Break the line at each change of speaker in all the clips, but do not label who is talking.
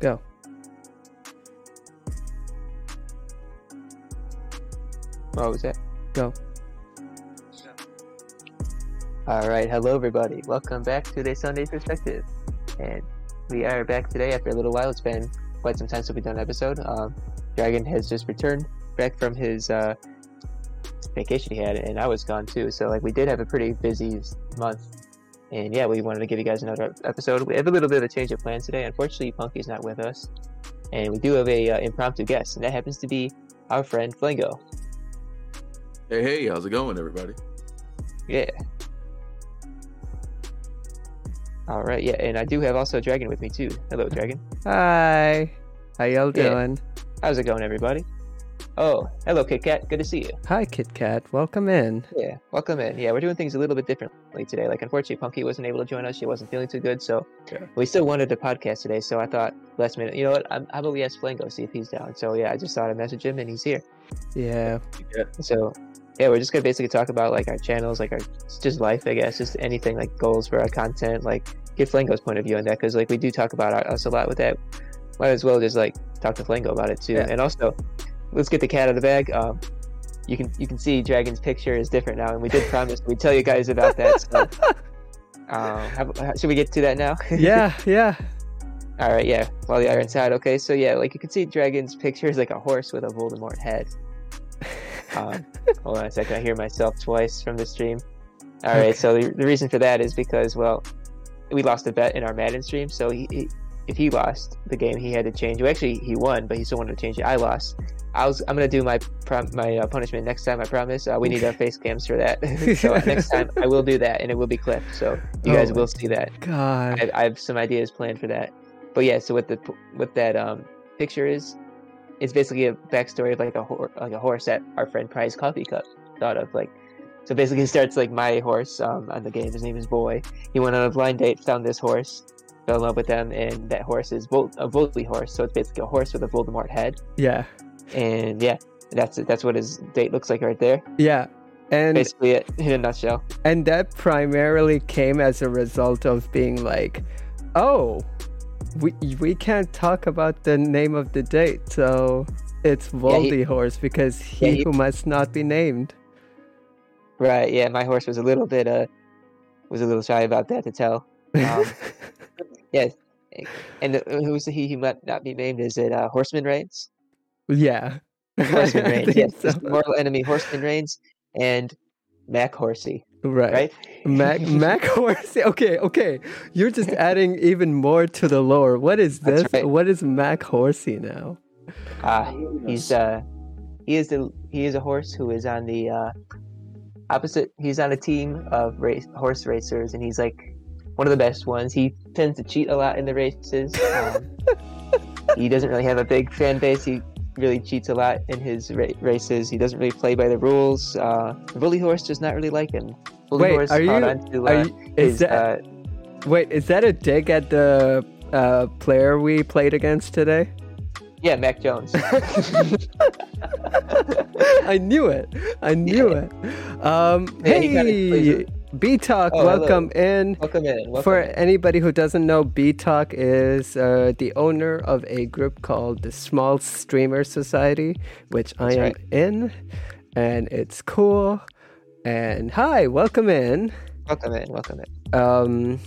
Go.
What was that?
Go.
All right, hello everybody. Welcome back to the Sunday Perspective, and we are back today after a little while. It's been quite some time since we've done an episode. Um, Dragon has just returned back from his uh, vacation he had, and I was gone too. So like we did have a pretty busy month, and yeah, we wanted to give you guys another episode. We have a little bit of a change of plans today. Unfortunately, Punky's not with us, and we do have a uh, impromptu guest, and that happens to be our friend Flango.
Hey, hey, how's it going, everybody?
Yeah. All right, yeah, and I do have also Dragon with me too. Hello, Dragon.
Hi. How y'all
Yeah.
doing?
How's it going, everybody? Oh, hello, Kit Kat. Good to see you.
Hi, Kit Kat. Welcome in.
Yeah, welcome in. Yeah, we're doing things a little bit differently today. Like, unfortunately, Punky wasn't able to join us. She wasn't feeling too good, so
Yeah.
we still wanted to podcast today. So I thought, last minute, you know what? I'm, how about we ask Flango see if he's down? So yeah, I just thought I'd message him, and he's here.
Yeah.
Yeah,
So yeah, we're just gonna basically talk about like our channels, like our it's just life, I guess, just anything like goals for our content, like get Flango's point of view on that, because like we do talk about our, us a lot with that. Might as well just like talk to Flango about it too,
Yeah.
and also let's get the cat out of the bag. Um, you can you can see Dragon's picture is different now, and we did promise we'd tell you guys about that. So, um, how, how- should we get to that now?
Yeah, yeah.
All right, yeah. While the iron's hot, okay. So yeah, like you can see, Dragon's picture is like a horse with a Voldemort head. Um, hold on a second. I hear myself twice from the stream. All right.
Okay.
So the, the reason for that is because well, we lost a bet in our Madden stream. So he, he if he lost the game, he had to change. Well, actually, he won, but he still wanted to change it. I lost. I was. I'm gonna do my my uh, punishment next time. I promise. Uh, we need our face cams for that. so uh, next time I will do that, and it will be clipped. So you guys
Oh.
will see that.
God.
I, I have some ideas planned for that. But yeah, so what the what that um picture is, it's basically a backstory of like a hor- like a horse that our friend Prize Coffee Cup thought of. Like, so basically, it starts like my horse um on the game. His name is Boy. He went on a blind date, found this horse, fell in love with them, and that horse is Vol- a Voldy horse. So it's basically a horse with a Voldemort head.
Yeah.
And yeah, that's it. That's what his date looks like right there.
Yeah. And
Basically, it in a nutshell.
and that primarily came as a result of being like, oh, we we can't talk about the name of the date, so it's Voldy Horse because he,
Yeah, he-
who must not be named.
Right. Yeah, my horse was a little bit uh was a little shy about that to tell. Um, Yes. And who's the he who might not be named? Is it uh, Horseman Reigns?
Yeah.
Horseman Reigns. Yes.
so.
Mortal enemy Horseman Reigns and Mac Horsey.
Right.
Right.
Mac Mac Horsey. Okay, okay. You're just adding even more to the lore. What is this?
right.
What is Mac Horsey now?
Uh, he's uh he is the he is a horse who is on the uh opposite. He's on a team of race horse racers, and he's like one of the best ones. He tends to cheat a lot in the races. Um, he doesn't really have a big fan base. He really cheats a lot in his ra- races. He doesn't really play by the rules. Uh, Bully Horse does not really like him. Bully
Wait,
Horse
are you-
on to,
Are
uh,
you, is
his,
that
uh,
wait? Is that a dig at the uh, player we played against today?
yeah, Mac Jones.
I knew it. I knew it. Um,
Yeah,
hey, B Talk,
Oh, hello.
welcome in.
welcome in. Welcome
For
in.
anybody who doesn't know, B Talk is uh, the owner of a group called the Small Streamer Society, which I am
right.
in, and it's cool. And hi, welcome in.
Welcome in. Welcome in.
Um,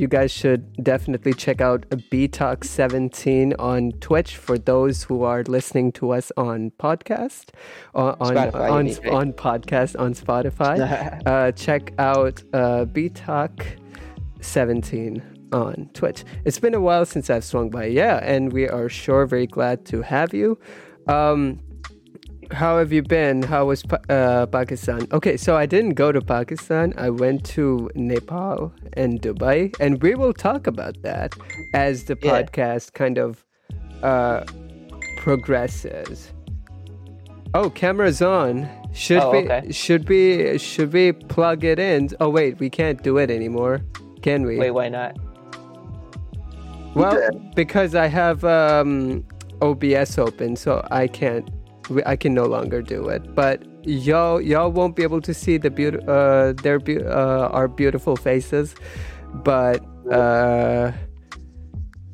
you guys should definitely check out B Talk 17 on Twitch for those who are listening to us on podcast, uh, on
Spotify,
on
mean, right?
on podcast on Spotify. uh, check out uh, B Talk 17 on Twitch. It's been a while since I've swung by, yeah, and we are sure very glad to have you. Um, how have you been? How was Pa- uh, Pakistan? Okay, so I didn't go to Pakistan. I went to Nepal and Dubai, and we will talk about that as the
Yeah.
podcast kind of uh, progresses. Oh, camera's on. Should
Oh,
we
okay.
should we should we plug it in? Oh wait, we can't do it anymore, can we?
Wait, why not?
well, because I have um, OBS open, so I can't. We- I can no longer do it. But y'all y'all won't be able to see the beaut uh their beau- uh our beautiful faces, but uh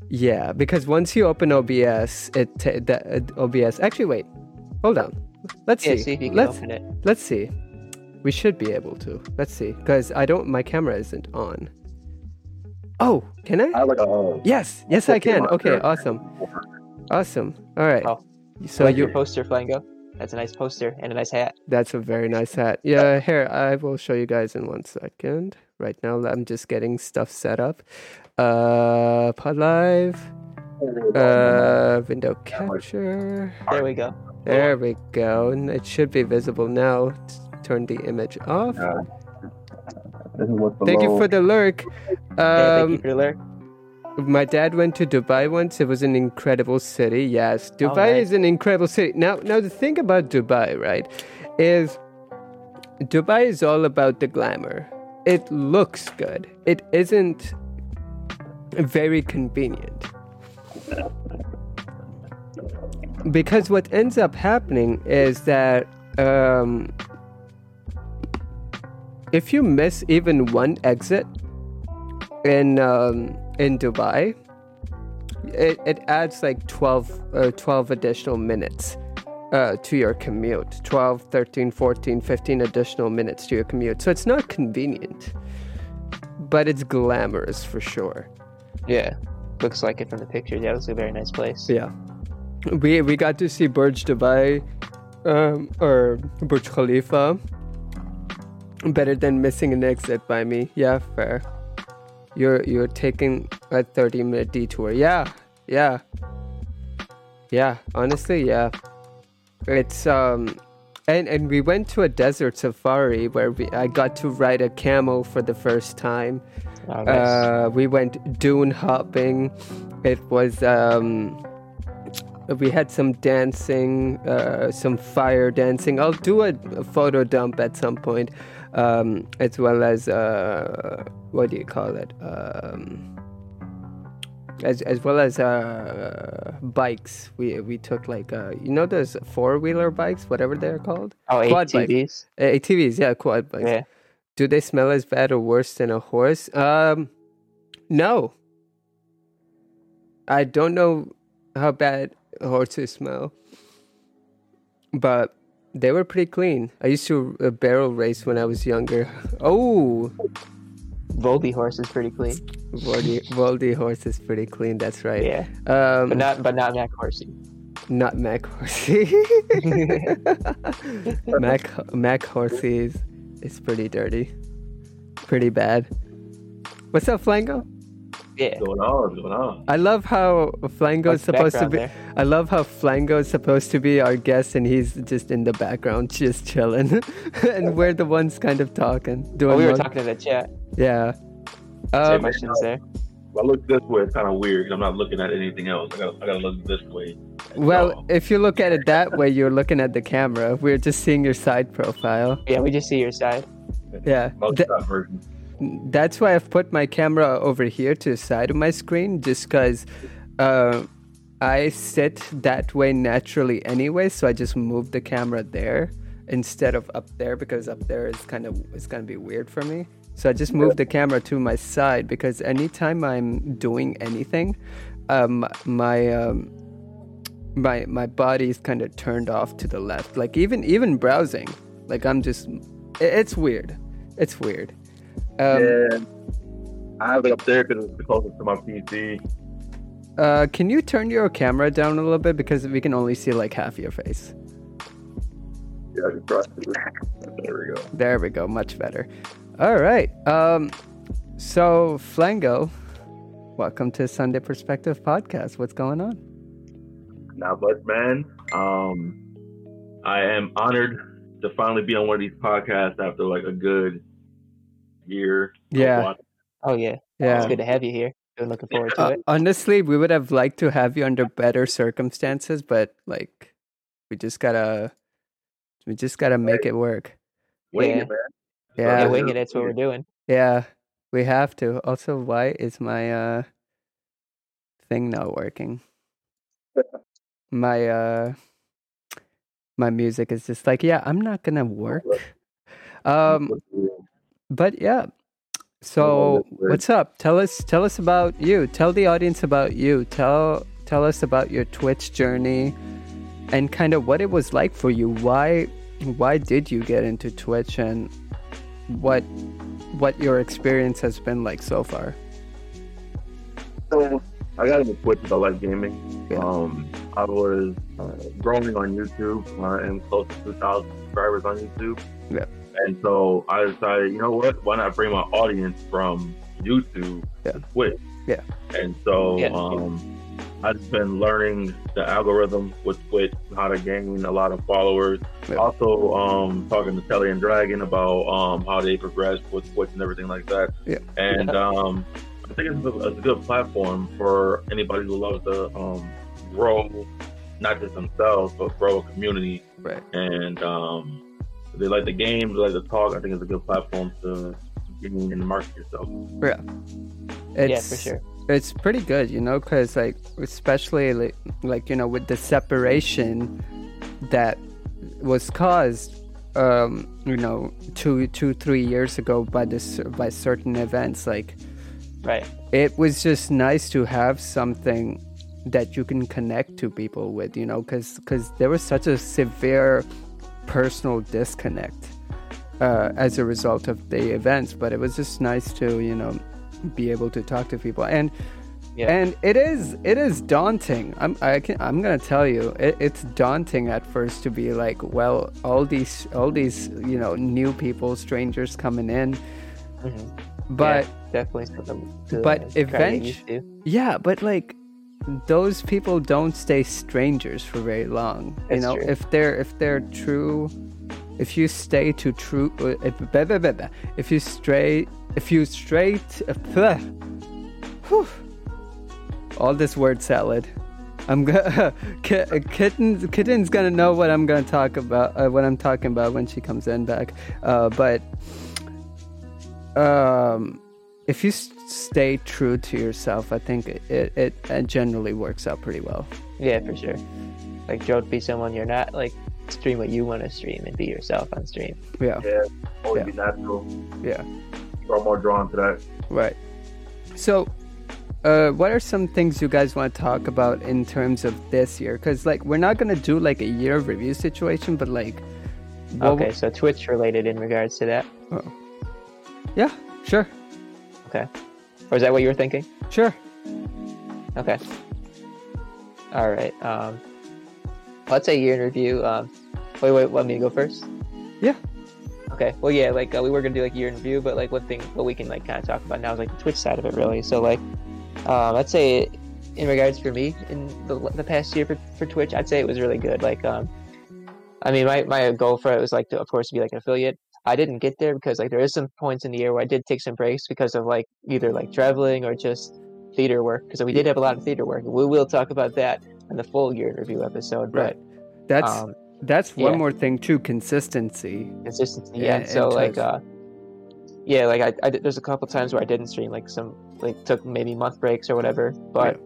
Yeah, because once you open OBS, it ta- the, uh, OBS. Actually, wait, hold on. Let's
Yeah,
see.
see if you can
Let's
open it.
let's see. We should be able to. Let's see, because I don't. My camera isn't on. Oh, can I?
I like oh
Yes, yes, I can. Okay, awesome, awesome. All right.
Oh.
So
like
you
your poster, Flango. That's a nice poster and a nice hat.
That's a very nice hat. Yeah, here I will show you guys in one second. Right now, I'm just getting stuff set up. Uh, Pod Live, uh, window capture.
There we go.
There we go. And it should be visible now. T- Turn the image off.
Yeah. This is what's
Thank you for the lurk.
Yeah, thank
Um,
you for the lurk.
My dad went to Dubai once. It was an incredible city. Yes, Dubai
nice.
is an incredible city. Now, now the thing about Dubai, right, is Dubai is all about the glamour. It looks good. It isn't very convenient. Because what ends up happening is that um, if you miss even one exit in um, in Dubai, it, it adds like 12, uh, 12 additional minutes uh, to your commute. 12 13 14 15 additional minutes to your commute. So it's not convenient but it's glamorous for sure.
Yeah. Looks like it from the pictures. Yeah, it looks like a very nice place.
yeah. We we got to see burj dubai um, or burj khalifa. Better than missing an exit by me. Yeah fair you're you're taking a 30 minute detour yeah yeah yeah honestly yeah it's um and and we went to a desert safari where we i got to ride a camel for the first time
Oh, nice.
uh, we went dune hopping. It was um, we had some dancing, uh, some fire dancing. I'll do a, a photo dump at some point, um, as well as uh, what do you call it? Um, as as well as uh, bikes. We we took like uh, you know those four wheeler bikes, whatever they're called,
oh,
quad.
ATVs.
uh, ATVs. Yeah, quad bikes
Yeah.
do they smell as bad or worse than a horse? Um, no. I don't know how bad horses smell, but they were pretty clean. I used to uh, barrel race when I was younger. Oh,
Voldy horse is pretty clean.
Voldy, Voldy horse is pretty clean. That's right.
Yeah.
Um,
But not but not Mac horsey.
not Mac horsey. Mac Mac horsey is, is pretty dirty, pretty bad. What's up, Flango?
Yeah.
Going on? What's going on?
I love how Flango is supposed to
background
be. I love how Flango is supposed to be our guest, and he's just in the background, just chilling, and we're the ones kind of talking, doing.
Oh, we were
mon-
talking in the chat.
Yeah.
Say
Um,
questions there.
If I look this way, it's kind of weird. I'm not looking at anything else. I gotta, I gotta look this way.
well,
So,
if you look at it that way, you're looking at the camera. We're just seeing your side profile.
Yeah, we just see your side.
Yeah.
most
Th-
of that version.
That's why I've put my camera over here to the side of my screen, just because uh, I sit that way naturally anyway. So I just moved the camera there instead of up there because up there is kind of it's gonna be weird for me. So I just moved the camera to my side because anytime I'm doing anything, um, my um, my my body is kind of turned off to the left. Like even even browsing, like I'm just it's weird. It's weird. Um,
yeah, I have it up there because it's the closest to my PC.
Uh, can you turn your camera down a little bit because we can only see like half your face?
Yeah, I can try. There we go.
There we go, much better. All right. Um, so Flango, welcome to Sunday Perspective Podcast. What's going on?
Not much, man. Um, I am honored to finally be on one of these podcasts after like a good year.
Yeah.
watching.
Oh yeah. Yeah. It's
Yeah.
good to have you here. Been looking forward to
Uh,
it.
honestly, we would have liked to have you under better circumstances, but like, we just gotta, we just gotta make it work.
Wing
Yeah.
it, man.
Yeah.
Yeah, wing it. That's what we're doing.
Yeah, we have to. Also, why is my uh thing not working? My uh my music is just like, yeah, I'm not gonna work. Um but yeah. So what's up? Tell us tell us about you. Tell the audience about you. Tell tell us about your Twitch journey and kind of what it was like for you. Why why did you get into Twitch and what what your experience has been like so far?
So I got into Twitch because I like gaming.
Yeah.
Um, I was uh, growing on YouTube uh, and close to 2,000 subscribers on YouTube.
Yeah.
And so I decided, you know what? Why not bring my audience from YouTube
Yeah.
to Twitch?
Yeah.
And so
Yeah.
um, I've been learning the algorithm with Twitch, how to gain a lot of followers.
Yeah.
Also, um, talking to Telly and Dragon about um, how they progress with Twitch and everything like that.
Yeah.
And um, I think it's a, it's a good platform for anybody who loves to um, grow, not just themselves, but grow a community.
Right.
And um, if they like the game, they like the talk. I think it's a good platform to get in and market yourself.
Yeah.
yeah,
It's,
for sure.
It's pretty good, you know, because like especially like, like you know with the separation that was caused, um, you know, two two three years ago by this by certain events, like
Right.
it was just nice to have something that you can connect to people with, you know, because because there was such a severe personal disconnect uh, as a result of the events. But it was just nice to, you know, be able to talk to people and.
Yeah.
And it is it is daunting. I'm I can I'm gonna tell you it, it's daunting at first to be like well all these all these you know new people strangers coming in,
Mhm.
but
Yeah, definitely
but
try to get
eventu-
used to.
Yeah, but like those people don't stay strangers for very long. you know,
true.
if they're if they're true, if you stay to true, uh, if, you stray, if you straight, uh. Whew. all this word salad. I'm gonna kitten kitten's gonna know what I'm gonna talk about, uh, what I'm talking about when she comes in back. Uh, but um, if you stay true to yourself, I think it, it, it, it generally works out pretty well.
Yeah, for sure. Like, don't be someone you're not. Like, stream what you want to stream and be yourself on stream.
Yeah,
Yeah, always
Yeah.
be natural.
yeah,
Are more drawn to that.
right. So, uh, what are some things you guys want to talk about in terms of this year? Because like we're not gonna do like a year review situation, but like, what-
Okay, so Twitch related in regards to that.
yeah, sure,
Okay. Or is that what you were thinking?
sure.
Okay. All right. Um, let's say year in review. Um, wait, wait, Let me go first?
Yeah.
Okay. Well, yeah, like uh, we were gonna do like year in review, but like one thing, what we can like kind of talk about now is like the Twitch side of it, really. So like, um, I'd say in regards for me in the, the past year for, for Twitch, I'd say it was really good. Like, um, I mean, my my goal for it was like to, of course, be like an affiliate. I didn't get there because like there is some points in the year where I did take some breaks because of like either like traveling or just theater work because we did have a lot of theater work. We will talk about that in the full year review episode,
Right.
but
That's
um,
that's one
yeah.
more thing too. Consistency.
consistency.
Yeah,
Yeah. so
and
like, uh, yeah, like I, I did, there's a couple times where I didn't stream, like some like took maybe month breaks or whatever. But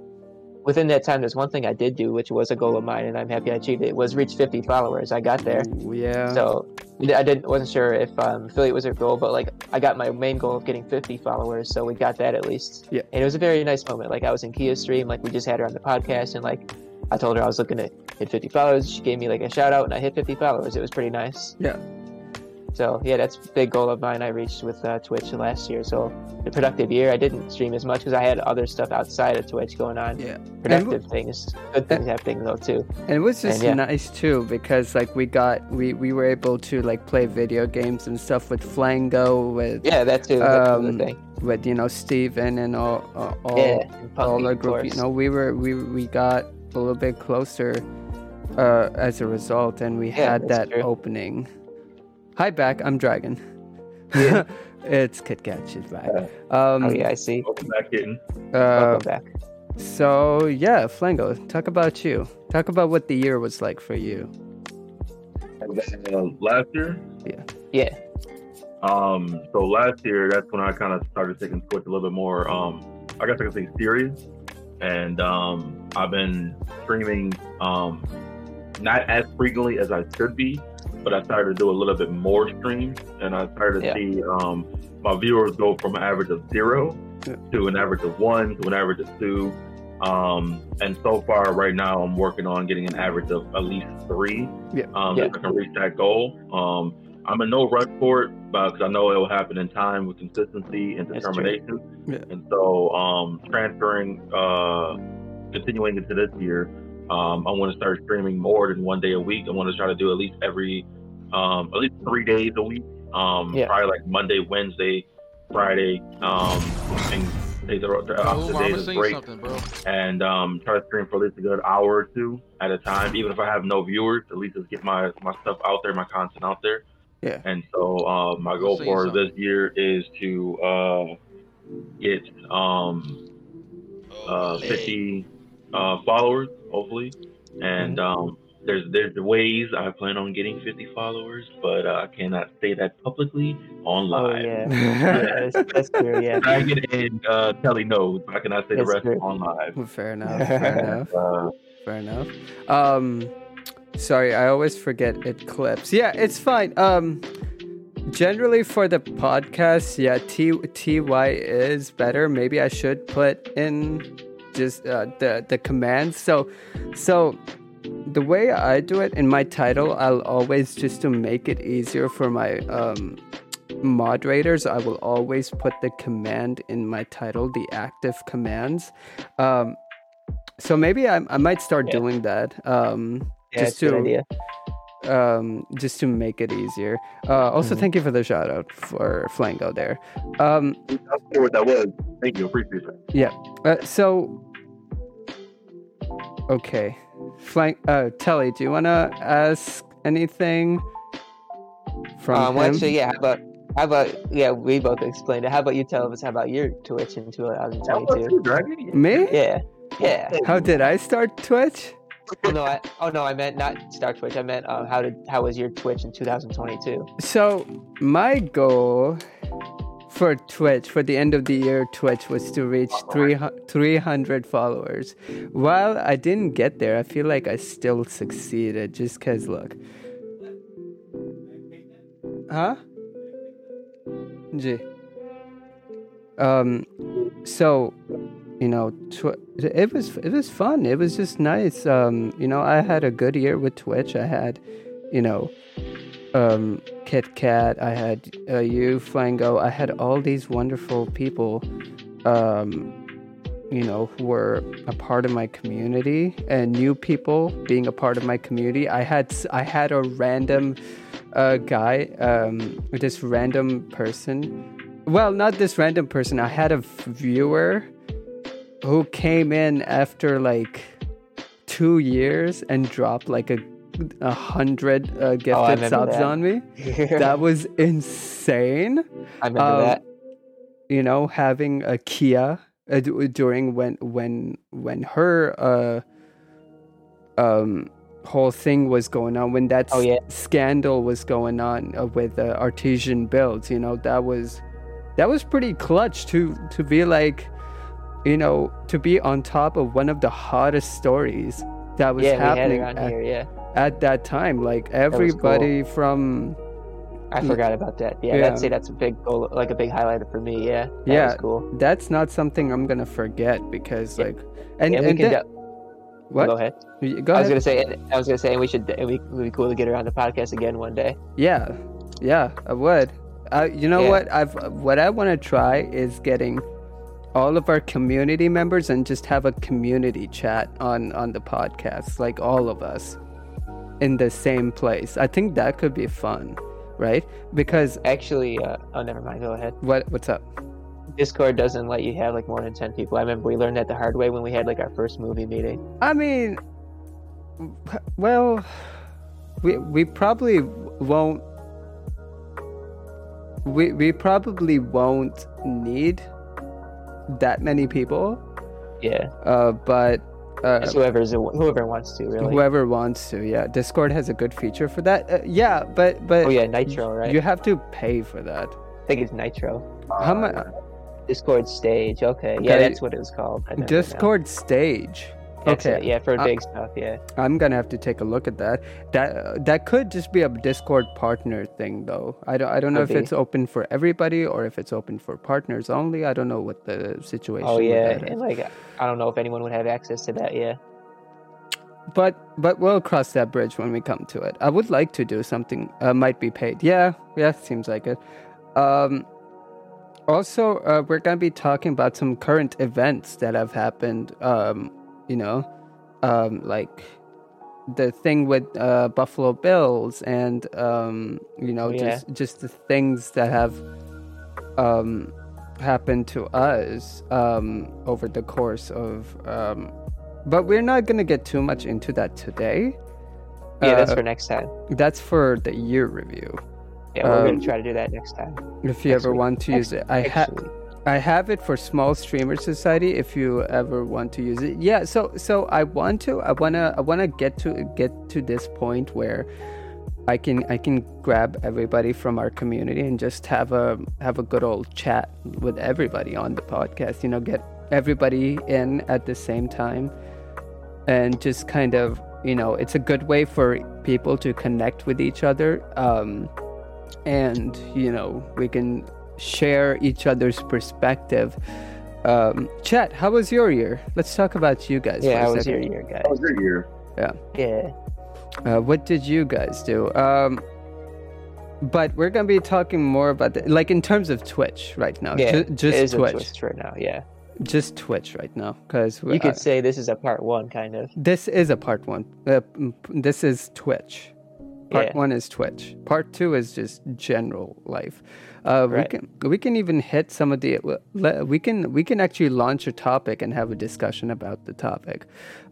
within that time, there's one thing I did do, which was a goal of mine, and I'm happy I achieved it. Was reach 50 followers. I got there.
Ooh, yeah.
So I didn't wasn't sure if um, affiliate was a goal, but like I got my main goal of getting 50 followers, so we got that at least.
Yeah.
And it was a very nice moment. Like I was in Kia's stream, like we just had her on the podcast, and like I told her I was looking to hit 50 followers. She gave me like a shout out, and I hit 50 followers. It was pretty nice.
Yeah.
So yeah, that's a big goal of mine. I reached with uh, Twitch last year. So the productive year, I didn't stream as much because I had other stuff outside of Twitch going on.
Yeah.
Productive things, good things happening though too.
And it was just
And, yeah.
nice too because like we got we we were able to like play video games and stuff with Flango with
Yeah, that too. That's
Um, with you know Steven and all uh, all,
Yeah,
all
the
group. You know we were we we got a little bit closer uh, as a result, and we
Yeah,
had that
true.
opening. Hi, back. I'm Dragon.
Yeah.
it's Kit Kat. She's back.
Uh,
Um,
oh yeah, I see.
Welcome back, kitten.
uh,
Welcome back.
so yeah, Flango. Talk about you. Talk about what the year was like for you.
Uh, last year,
Yeah. Yeah.
Um, so last year, that's when I kind of started taking sports a little bit more. Um, I guess I could say serious, and um, I've been streaming um, not as frequently as I should be, but I started to do a little bit more streams, and I started to
Yeah.
see um, my viewers go from an average of zero
Yeah.
to an average of one to an average of two. Um, and so far, right now, I'm working on getting an average of at least three.
Yeah.
Um,
Yeah.
If I can reach that goal. Um, I'm in no rush for it because I know it will happen in time with consistency and
That's true.
determination.
Yeah.
And so, um, transferring, uh, continuing into this year, um, I want to start streaming more than one day a week. I want to try to do at least every, um, at least three days a week. Um,
Yeah.
probably like Monday, Wednesday, Friday, um, and days are,
Oh,
after
I'ma
days of break
bro.
and um, try to stream for at least a good hour or two at a time. Even if I have no viewers, at least just get my my stuff out there, my content out there.
Yeah.
And so uh, my goal for
something.
this year is to uh, get um, uh, 50 uh, followers, hopefully. And
Mm-hmm.
um, there's there's ways I plan on getting 50 followers, but uh, I cannot say that publicly on
Oh yeah, yeah that's, that's true. Yeah,
Dragon and uh, Telly knows. but I cannot say the rest
true.
on live.
fair enough. Fair enough.
Uh,
Fair enough. Um, sorry, I always forget it clips. Yeah, it's fine. Um, generally for the podcast, yeah, T T Y is better. Maybe I should put in just uh, the the commands. So, so the way I do it in my title, I'll always just to make it easier for my um moderators i will always put the command in my title the active commands um so maybe I, I might start
Yeah.
doing that um
yeah,
just
it's a good
to
idea.
Um just to make it easier uh also
Mhm.
thank you for the shout out for flango there um
I'll see what that was. Thank you. Appreciate that. Yeah.
Uh, so okay flank uh telly do you want to ask anything from
Um, well,
him?
actually, yeah. How about how about yeah? We both explained it. How about you tell us how about your Twitch in 2022?
Dragon?
me
Yeah, yeah.
how did i start twitch
Oh no, I oh no, I meant not Star Twitch. I meant uh, how did how was your Twitch in 2022?
So my goal for Twitch for the end of the year Twitch was to reach 300 300 followers. While I didn't get there, I feel like I still succeeded just cuz look. Huh? G. Um so you know tw- it was it was fun. It was just nice. Um you know, I had a good year with Twitch. I had you know um, Kit Kat, I had uh, you, Flango, I had all these wonderful people, um, you know, who were a part of my community, and new people being a part of my community. I had I had a random uh, guy, um, this random person. Well, not this random person. I had a viewer who came in after like two years and dropped like a a hundred uh, gifted
Oh,
subs
that.
on me. That was insane.
I remember
um,
that.
You know, having a Kia uh, during when when when her uh um whole thing was going on when that
Oh, yeah.
scandal was going on uh, with uh, artesian builds you know that was that was pretty clutch to to be like you know to be on top of one of the hottest stories that was
Yeah, we had it
happening at,
here. Yeah,
at that time like
was cool.
everybody from
I forgot about that. Yeah,
Yeah.
I'd say that's a big goal, like a big highlight for me. Yeah,
Yeah.
cool.
that's not something i'm gonna forget because
Yeah.
like and,
And,
and,
we can
then-
de-
what
go ahead.
Go
I was gonna say, I was gonna say, and we should, and we it would be cool to get her on the podcast again one day.
Yeah, yeah, I would. Uh, you know
Yeah.
what? I've what I want to try is getting all of our community members and just have a community chat on on the podcast, like all of us in the same place. I think that could be fun, right? Because
Actually, uh, oh, never mind. Go ahead.
what what's up?
Discord doesn't let you have like more than ten people. I remember we learned that the hard way when we had like our first movie meeting.
I mean, well, we we probably won't. We we probably won't need that many people.
Yeah,
Uh, but uh,
just whoever's whoever wants to really.
whoever wants to, yeah, Discord has a good feature for that. Uh, yeah, but but
Oh yeah, Nitro, right?
you have to pay for that.
I think it's Nitro.
How much?
Discord stage. Okay, yeah,
Okay.
that's what it was called. I remember now.
Discord stage. Okay.
it. Yeah, for
Uh,
big stuff. Yeah.
I'm gonna have to take a look at that. That that could just be a Discord partner thing, though. I don't I don't know
Could
if
be.
it's open for everybody or if it's open for partners only. I don't know what the situation.
Oh
with
yeah,
that is.
and like I don't know if anyone would have access to that. Yeah.
but but we'll cross that bridge when we come to it. I would like to do something. Uh, might be paid. Yeah, yeah, seems like it. Um, also, uh, we're gonna be talking about some current events that have happened. Um, you know, um, like the thing with uh, Buffalo Bills, and um, you know,
Oh, yeah.
just just the things that have um, happened to us um, over the course of. Um, but we're not gonna get too much into that today.
Yeah, that's
Uh,
for next time.
that's for the year review.
Yeah, we're
um,
gonna try to do that next time.
If you
Next
ever
week.
want to use it, I have. I have it for Small Streamer Society. If you ever want to use it, yeah. So so I want to. I wanna. I wanna get to get to this point where I can I can grab everybody from our community and just have a have a good old chat with everybody on the podcast. You know, get everybody in at the same time, and just kind of you know, it's a good way for people to connect with each other. Um, and you know, we can share each other's perspective. Um, Chat, how was your year? Let's talk about you guys.
yeah,
for
how was your year, guys?
How was your year?
Yeah.
Uh, what did you guys do? Um, but we're gonna be talking more about the, like in terms of Twitch right now.
Yeah,
Ju-
it
just
is a
Twitch,
right now. Yeah,
just Twitch right now, because
you could say this is a part one, kind of.
this is a part one. Uh, this is Twitch. Part
Yeah.
one is Twitch. Part two is just general life. Uh,
Right.
We can we can even hit some of the we can we can actually launch a topic and have a discussion about the topic.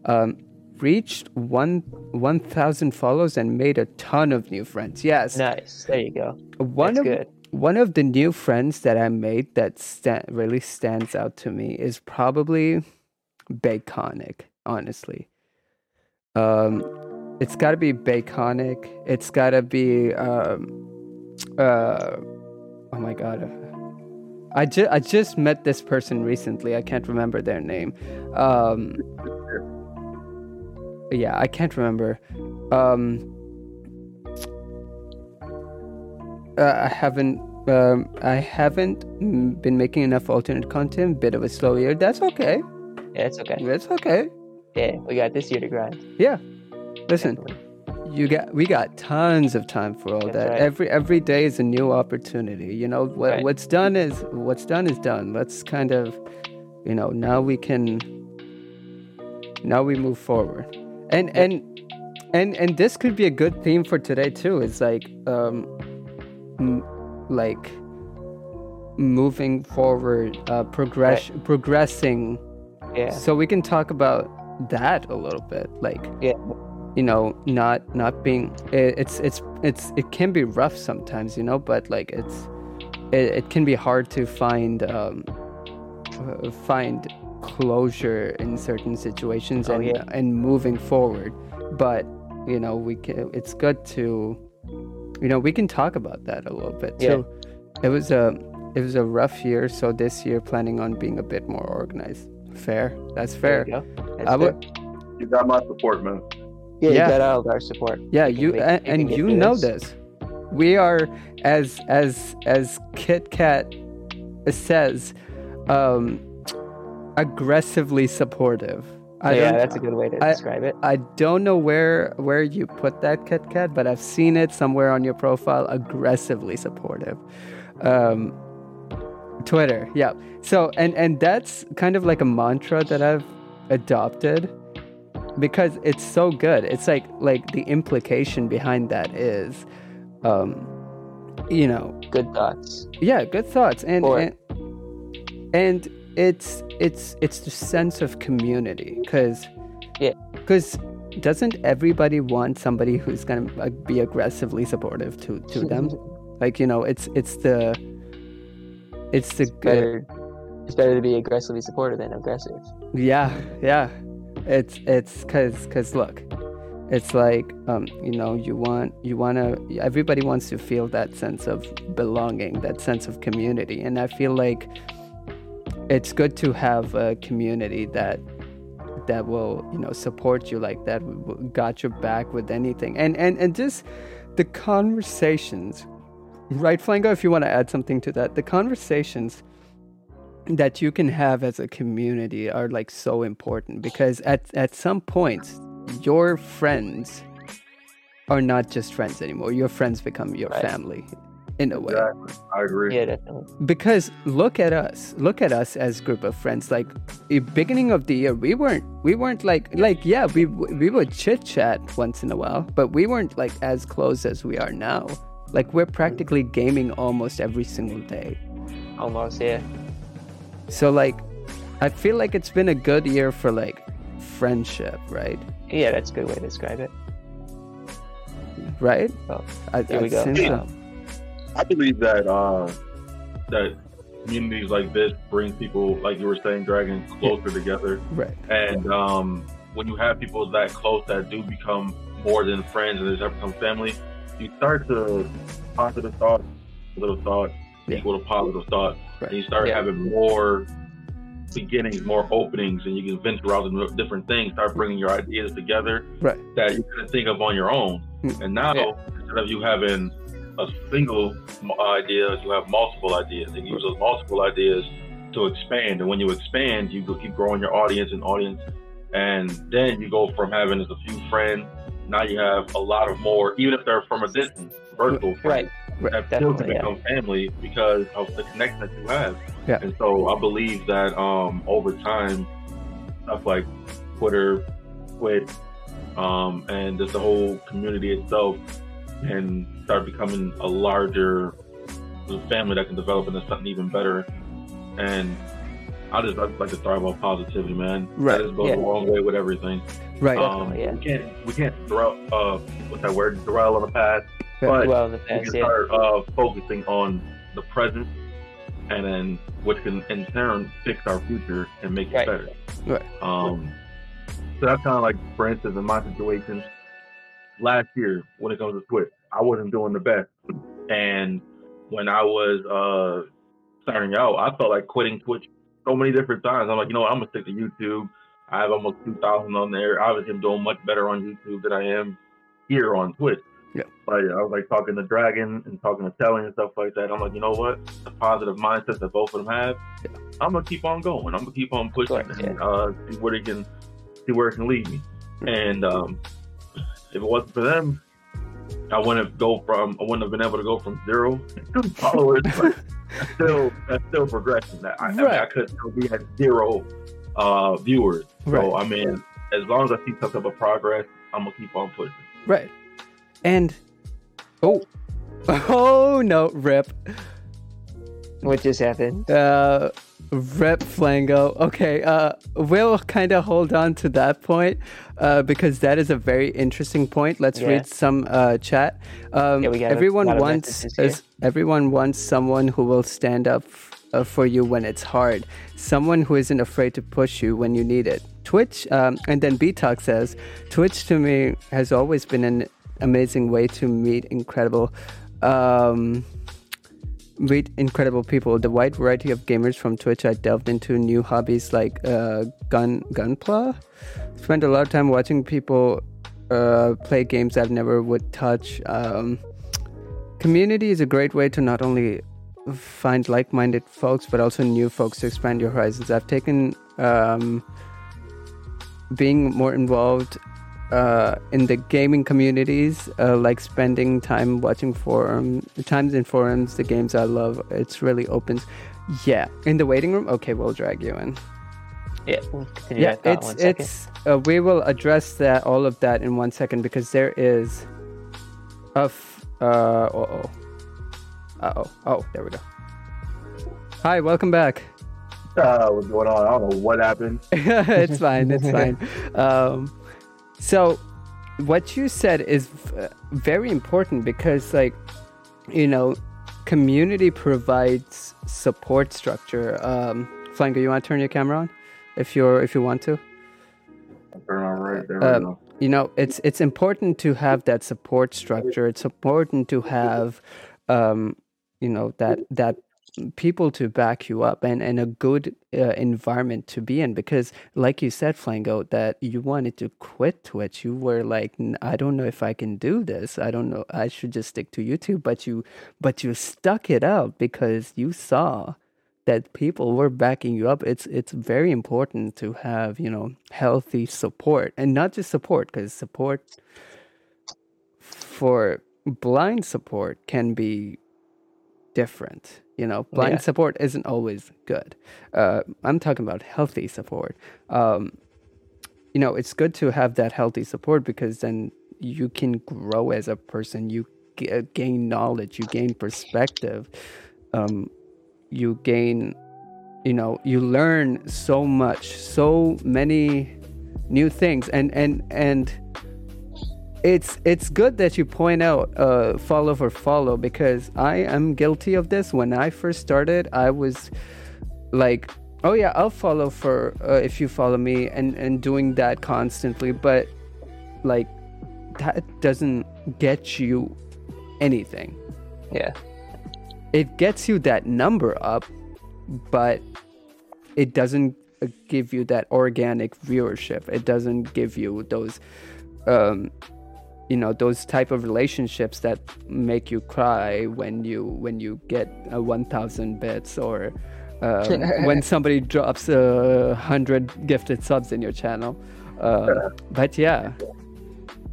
Um, reached one one thousand follows and made a ton of new friends. Yes,
Nice. There you go.
one
That's
of
good.
one of the new friends that I made that sta- really stands out to me is probably Baconic, honestly. Um, it's got to be Baconic. It's got to be um, uh, oh my god. I just I just met this person recently. I can't remember their name. Um, yeah, I can't remember. Um, uh, I haven't. Um, I haven't been making enough alternate content. Bit of a slow year. That's okay.
Yeah, it's okay.
It's okay.
Yeah, we got this year to grind.
Yeah. Listen,
Definitely.
you got we got tons of time for all
That's
that.
right.
Every every day is a new opportunity. You know what
Right.
what's done is what's done is done. Let's kind of, you know, now we can. Now we move forward, and and and and this could be a good theme for today too. It's like um, m- like moving forward, uh, progress progressing
Yeah.
so we can talk about that a little bit like
Yeah.
You know not not being it, it's it's it's it can be rough sometimes you know but like it's it, it can be hard to find um uh, find closure in certain situations
Oh,
and
yeah.
and moving forward but you know we can it's good to you know we can talk about that a little bit
Yeah.
too it was a it was a rough year so this year planning on being a bit more organized fair that's fair
There you go. That's
I
fair.
would,
You got my support, man.
Yeah,
Yeah.
you got all of our support.
yeah,
can
you
make-
and,
we
and you know
this.
this. We are as as as Kit Kat says, um, aggressively supportive. I
yeah, that's a good way to
I-
describe it.
I don't know where where you put that Kit Kat, but I've seen it somewhere on your profile. Aggressively supportive. Um, Twitter, yeah. So and and that's kind of like a mantra that I've adopted because it's so good. It's like like the implication behind that is, um, you know,
Good thoughts.
yeah, good thoughts and
Or-
and, and it's it's it's the sense of community because
Yeah.
because doesn't everybody want somebody who's gonna like, be aggressively supportive to to them like you know it's it's the it's the good
better. It's better to be aggressively supportive than aggressive.
yeah yeah it's it's because because look it's like um you know you want you want to everybody wants to feel that sense of belonging that sense of community. And i feel like it's good to have a community that that will you know support you like that got your back with anything. And and and just the conversations right flango if you want to add something to that the conversations that you can have as a community are like so important because at at some points your friends are not just friends anymore your friends become your
Right.
family in a way
Exactly. I agree.
Yeah, definitely.
because look at us look at us as group of friends like i- beginning of the year we weren't we weren't like like yeah we we would chit chat once in a while but we weren't like as close as we are now like we're practically gaming almost every single day
Almost, yeah.
So like i feel like it's been a good year for like friendship right
Yeah, that's a good way to describe it.
right
Well,
I,
here we
I'd
go.
say so.
Um,
I believe that uh, that communities like this bring people, like you were saying, Dragon, closer together.
right
And um, when you have people that close that do become more than friends and they start become family, you start to positive thoughts, little thoughts
Yeah.
equal to positive thought,
Right.
and you start
Yeah.
having more beginnings, more openings, and you can venture out into different things. Start bringing your ideas together
right
that you couldn't think of on your own.
Hmm.
And now,
Yeah.
instead of you having a single idea, you have multiple ideas, and you use those multiple ideas to expand. And when you expand, you keep growing your audience and audience, and then you go from having just a few friends. Now you have a lot of more, even if they're from a distance, virtual friends
right.
That still can
Definitely, yeah.
become family because of the connection that you have.
Yeah.
And so I believe that um, over time, stuff like Twitter, Twitch, um, and just the whole community itself can start becoming a larger family that can develop into something even better. And I just I just like to thrive on positivity, man.
Right.
That just goes
Yeah.
a long way with everything.
right
Um,
yeah.
We can't we can't dwell uh what's that word dwell on the past,
Yeah.
But
Well, in the
we
past,
can
yeah.
start uh, focusing on the present, and then which can in turn fix our future and make it
Right.
better.
Right.
Um, so that's kind of like, for instance, in my situation, last year when it comes to Twitch, I wasn't doing the best, and when I was uh, starting out, I felt like quitting Twitch so many different times. I'm like, you know what, I'm gonna stick to YouTube. I have almost 2,000 on there. Obviously, I'm doing much better on YouTube than I am here on Twitch.
Yeah.
Like I was like talking to Dragon and talking to Telling and stuff like that. I'm like, you know what? The positive mindset that both of them have, I'm gonna keep on going. I'm gonna keep on pushing
Right,
and uh, see where it can see where it can lead me. And um, if it wasn't for them, I wouldn't go from I wouldn't have been able to go from zero to followers. but that's still that's still progression. I, I, mean, I could still be at zero uh, viewers. So I mean, as long as I see some type of progress, I'm gonna keep on pushing.
Right. And oh, oh no, rip.
What just happened?
Uh, rip Flango. Okay. Uh, we'll kind of hold on to that point, uh, because that is a very interesting point. Let's
Yeah.
read some uh chat. Um,
Yeah,
everyone wants everyone wants someone who will stand up f- uh, for you when it's hard. Someone who isn't afraid to push you when you need it. Twitch, um, and then B Talk says, Twitch to me has always been an amazing way to meet incredible, um, meet incredible people. The wide variety of gamers from Twitch. I delved into new hobbies like uh, gun gunpla. Spent a lot of time watching people uh, play games I've never would touch. Um, community is a great way to not only find like-minded folks but also new folks to expand your horizons. I've taken um, being more involved uh, in the gaming communities, uh, like spending time watching forum times in forums, the games I love. It's really opens. Yeah, in the waiting room. Okay, we'll drag you in.
Yeah, we'll
Yeah,
that
it's
one second.
it's. Uh, we will address that all of that in one second because there is a. F- uh oh. Uh oh. Oh, there we go. Hi, welcome back.
Uh, what's going on? I don't know what happened.
it's fine. It's fine. Um, so, what you said is uh, very important because, like, you know, community provides support structure. Um, Flango, you want to turn your camera on, if you're if you want to.
Turn on right there. We
you know it's it's important to have that support structure it's important to have um you know that that people to back you up and, and a good uh, environment to be in because like you said flango that you wanted to quit twitch. You were like i don't know if i can do this. I don't know i should just stick to youtube. But you but you stuck it out because you saw that people were backing you up. It's it's very important to have you know healthy support and not just support because support for blind support can be different you know blind yeah. support isn't always good. Uh, i'm talking about healthy support. Um, you know it's good to have that healthy support because then you can grow as a person. You g- uh, gain knowledge you gain perspective. Um, you gain you know you learn so much so many new things. And and and it's it's good that you point out uh, follow for follow because I am guilty of this. When I first started, I was like, "Oh yeah, I'll follow for uh, if you follow me," and and doing that constantly. But like, that doesn't get you anything.
Yeah,
it gets you that number up, but it doesn't uh, give you that organic viewership. It doesn't give you those. Um, you know those type of relationships that make you cry when you when you get a 1000 bits or um, when somebody drops a hundred gifted subs in your channel. Uh, but yeah.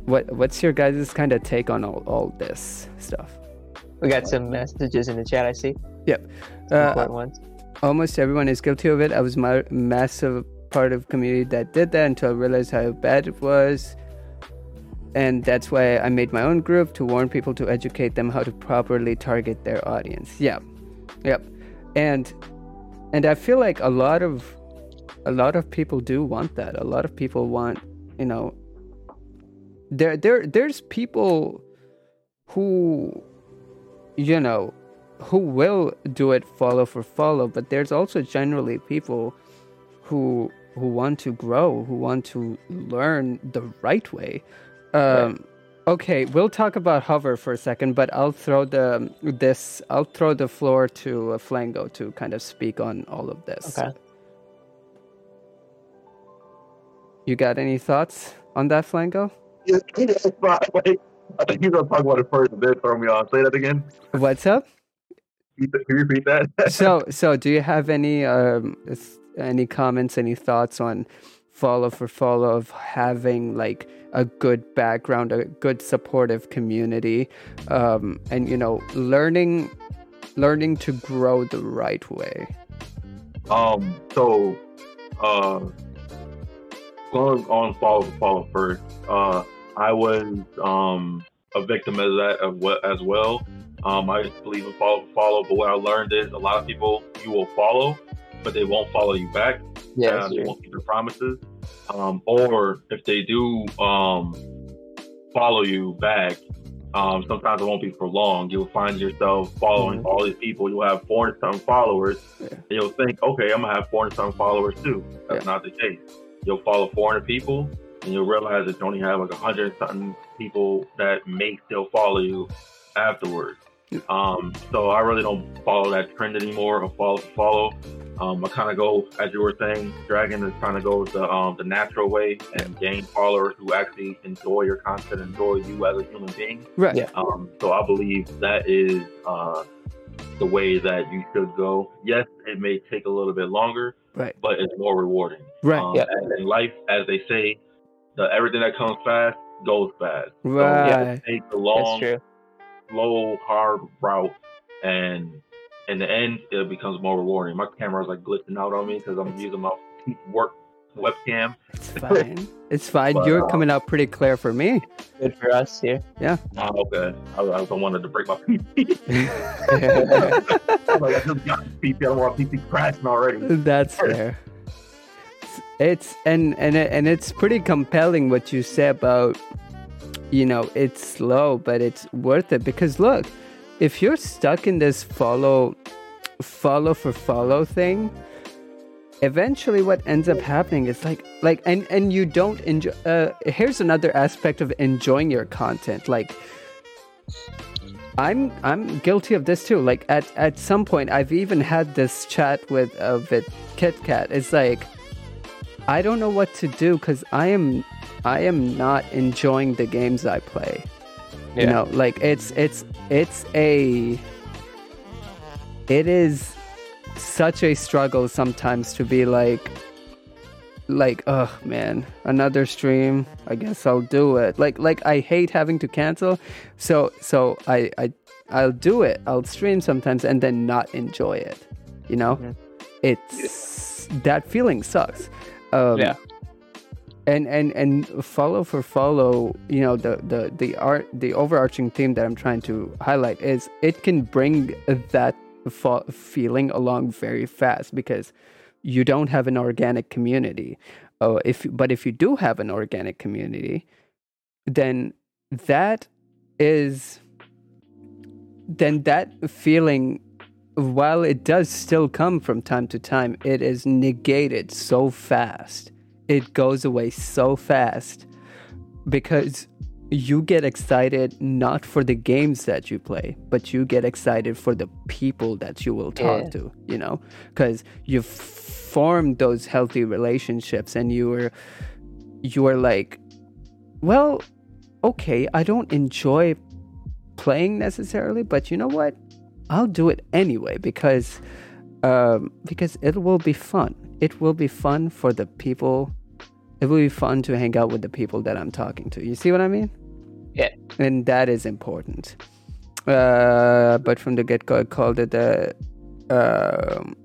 What what's your guys' kind of take on all, all this stuff?
We got some messages in the chat i see.
Yep. Uh, almost everyone is guilty of it. I was my massive part of community that did that until i realized how bad it was and that's why I made my own group to warn people to educate them how to properly target their audience. Yeah, yep, and and I feel like a lot of a lot of people do want that. A lot of people want, you know, there there there's people who, you know, who will do it follow for follow, but there's also generally people who who want to grow, who want to learn the right way. Um, okay, we'll talk about hover for a second, but I'll throw the this I'll throw the floor to uh, Flango to kind of speak on all of this.
Okay.
You got any thoughts on that, Flango?
Yeah, I think you're gonna talk about it first and then throw me off. Say that again.
What's up?
Can you repeat that?
so, so do you have any um any comments, any thoughts on follow for follow of having like a good background, a good supportive community, um, and you know, learning learning to grow the right way.
Um. So, uh, going on follow for follow first. Uh, I was um a victim of that as well. Um, I believe in follow for follow, but what I learned is a lot of people you will follow, but they won't follow you back.
Yeah, uh,
they won't keep their promises. Um, or if they do um, follow you back, um, sometimes it won't be for long. You'll find yourself following mm-hmm. all these people. You'll have 400 something followers, yeah. and you'll think, okay, I'm gonna have 400 something followers too. That's yeah. not the case. You'll follow 400 people, and you'll realize that you only have like 100 something people that may still follow you afterwards. Um, so I really don't follow that trend anymore or follow follow. Um, I kind of go, as you were saying, Dragon is trying to go the um, the natural way and gain followers who actually enjoy your content, enjoy you as a human being.
Right. Yeah.
Um, so I believe that is uh, the way that you should go. Yes, it may take a little bit longer,
right?
But it's more rewarding.
Right. Um,
yeah. And in life, as they say, the everything that comes fast goes fast.
Right.
So it takes a long slow, hard route, and in the end, it becomes more rewarding. My camera is like glitching out on me because I'm using my work webcam.
It's fine. it's fine. But, You're uh, coming out pretty clear for me.
Good for us here.
Yeah.
Oh, okay. I, I wanted to break my PC. I'm like, I just got PC. I don't want PC crashing already.
That's fair. It's and and and it's pretty compelling what you say about you know, it's slow, but it's worth it because look, if you're stuck in this follow follow for follow thing, eventually what ends up happening is like like and and you don't enjoy uh here's another aspect of enjoying your content like I'm I'm guilty of this too. Like at at some point, I've even had this chat with uh, with KitKat. It's like I don't know what to do because I am I am not enjoying the games I play. You know, like it's it's it's a it is such a struggle sometimes to be like like oh man another stream i guess i'll do it like like i hate having to cancel so so i i i'll do it i'll stream sometimes and then not enjoy it you know
Mhm.
it's that feeling sucks um
Yeah.
And and and follow for follow you know the the the art the overarching theme that i'm trying to highlight is it can bring that fo- feeling along very fast because you don't have an organic community. Oh if but if you do have an organic community then that is then that feeling while it does still come from time to time it is negated so fast it goes away so fast because you get excited not for the games that you play, but you get excited for the people that you will talk
Yeah.
to, you know, because you've formed those healthy relationships and you were, you are like, well, okay, I don't enjoy playing necessarily, but you know what? I'll do it anyway because, um, because it will be fun. It will be fun for the people it will be fun to hang out with the people that I'm talking to. You see what I mean?
Yeah.
And that is important. Uh, but from the get go, I called it a, um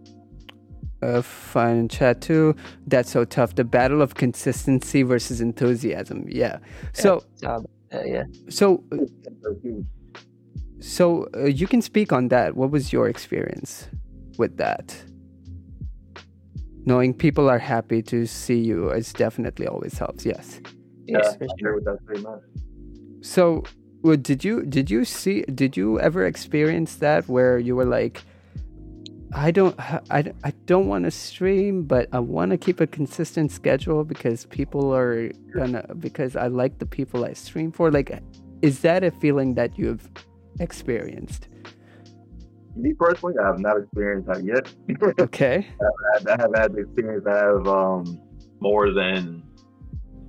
a fun chat too. That's so tough. The battle of consistency versus enthusiasm. Yeah. So,
Um, uh, yeah.
so, so uh, you can speak on that. What was your experience with that? Knowing people are happy to see you is definitely always helps. Yes.
Yeah,
Yeah, I agree with that pretty much.
So, well, did you did you see did you ever experience that where you were like, I don't I, I don't want to stream, but I want to keep a consistent schedule because people are gonna because I like the people I stream for. Like, is that a feeling that you've experienced?
Me personally, I have not experienced that yet.
Okay.
I, I have had the experience. I have um, more than,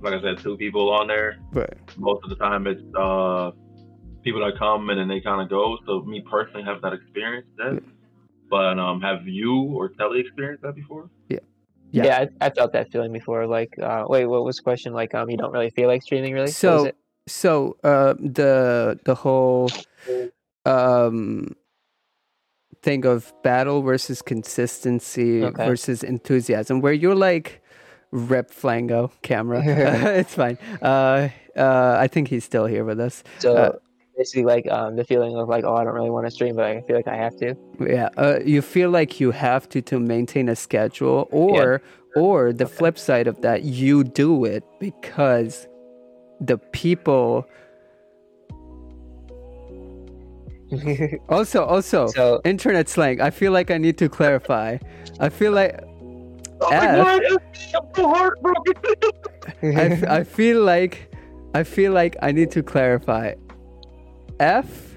like I said, two people on there.
Right.
Most of the time, it's uh, people that come and then they kind of go. So me personally, have not experienced that. But um, have you or Telly experienced that before?
Yeah.
Yeah, I, I felt that feeling before. Like, uh, wait, what was the question? Like, um, you don't really feel like streaming, really?
So so uh, the the whole um thing of battle versus consistency
Okay.
versus enthusiasm where you're like rep flango camera. It's fine. Uh uh i think he's still here with us.
So
uh,
basically, like, um, the feeling of like, oh, I don't really want to stream, but I feel like I have to.
yeah uh, you feel like you have to to maintain a schedule or or the flip side of that you do it because the people also also
so
internet slang. I feel like i need to clarify. I feel like
Oh
F.
my God, I'm so heartbroken.
I, f- I feel like i feel like i need to clarify. F?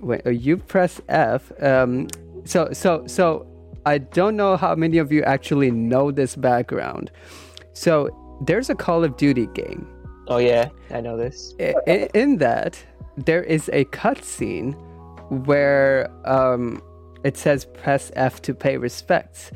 When uh, you press f. Um so so so i don't know how many of you actually know this background. So there's a call of duty game.
Oh yeah, I know this.
I- i- in that there is a cutscene where um, it says press F to pay respects.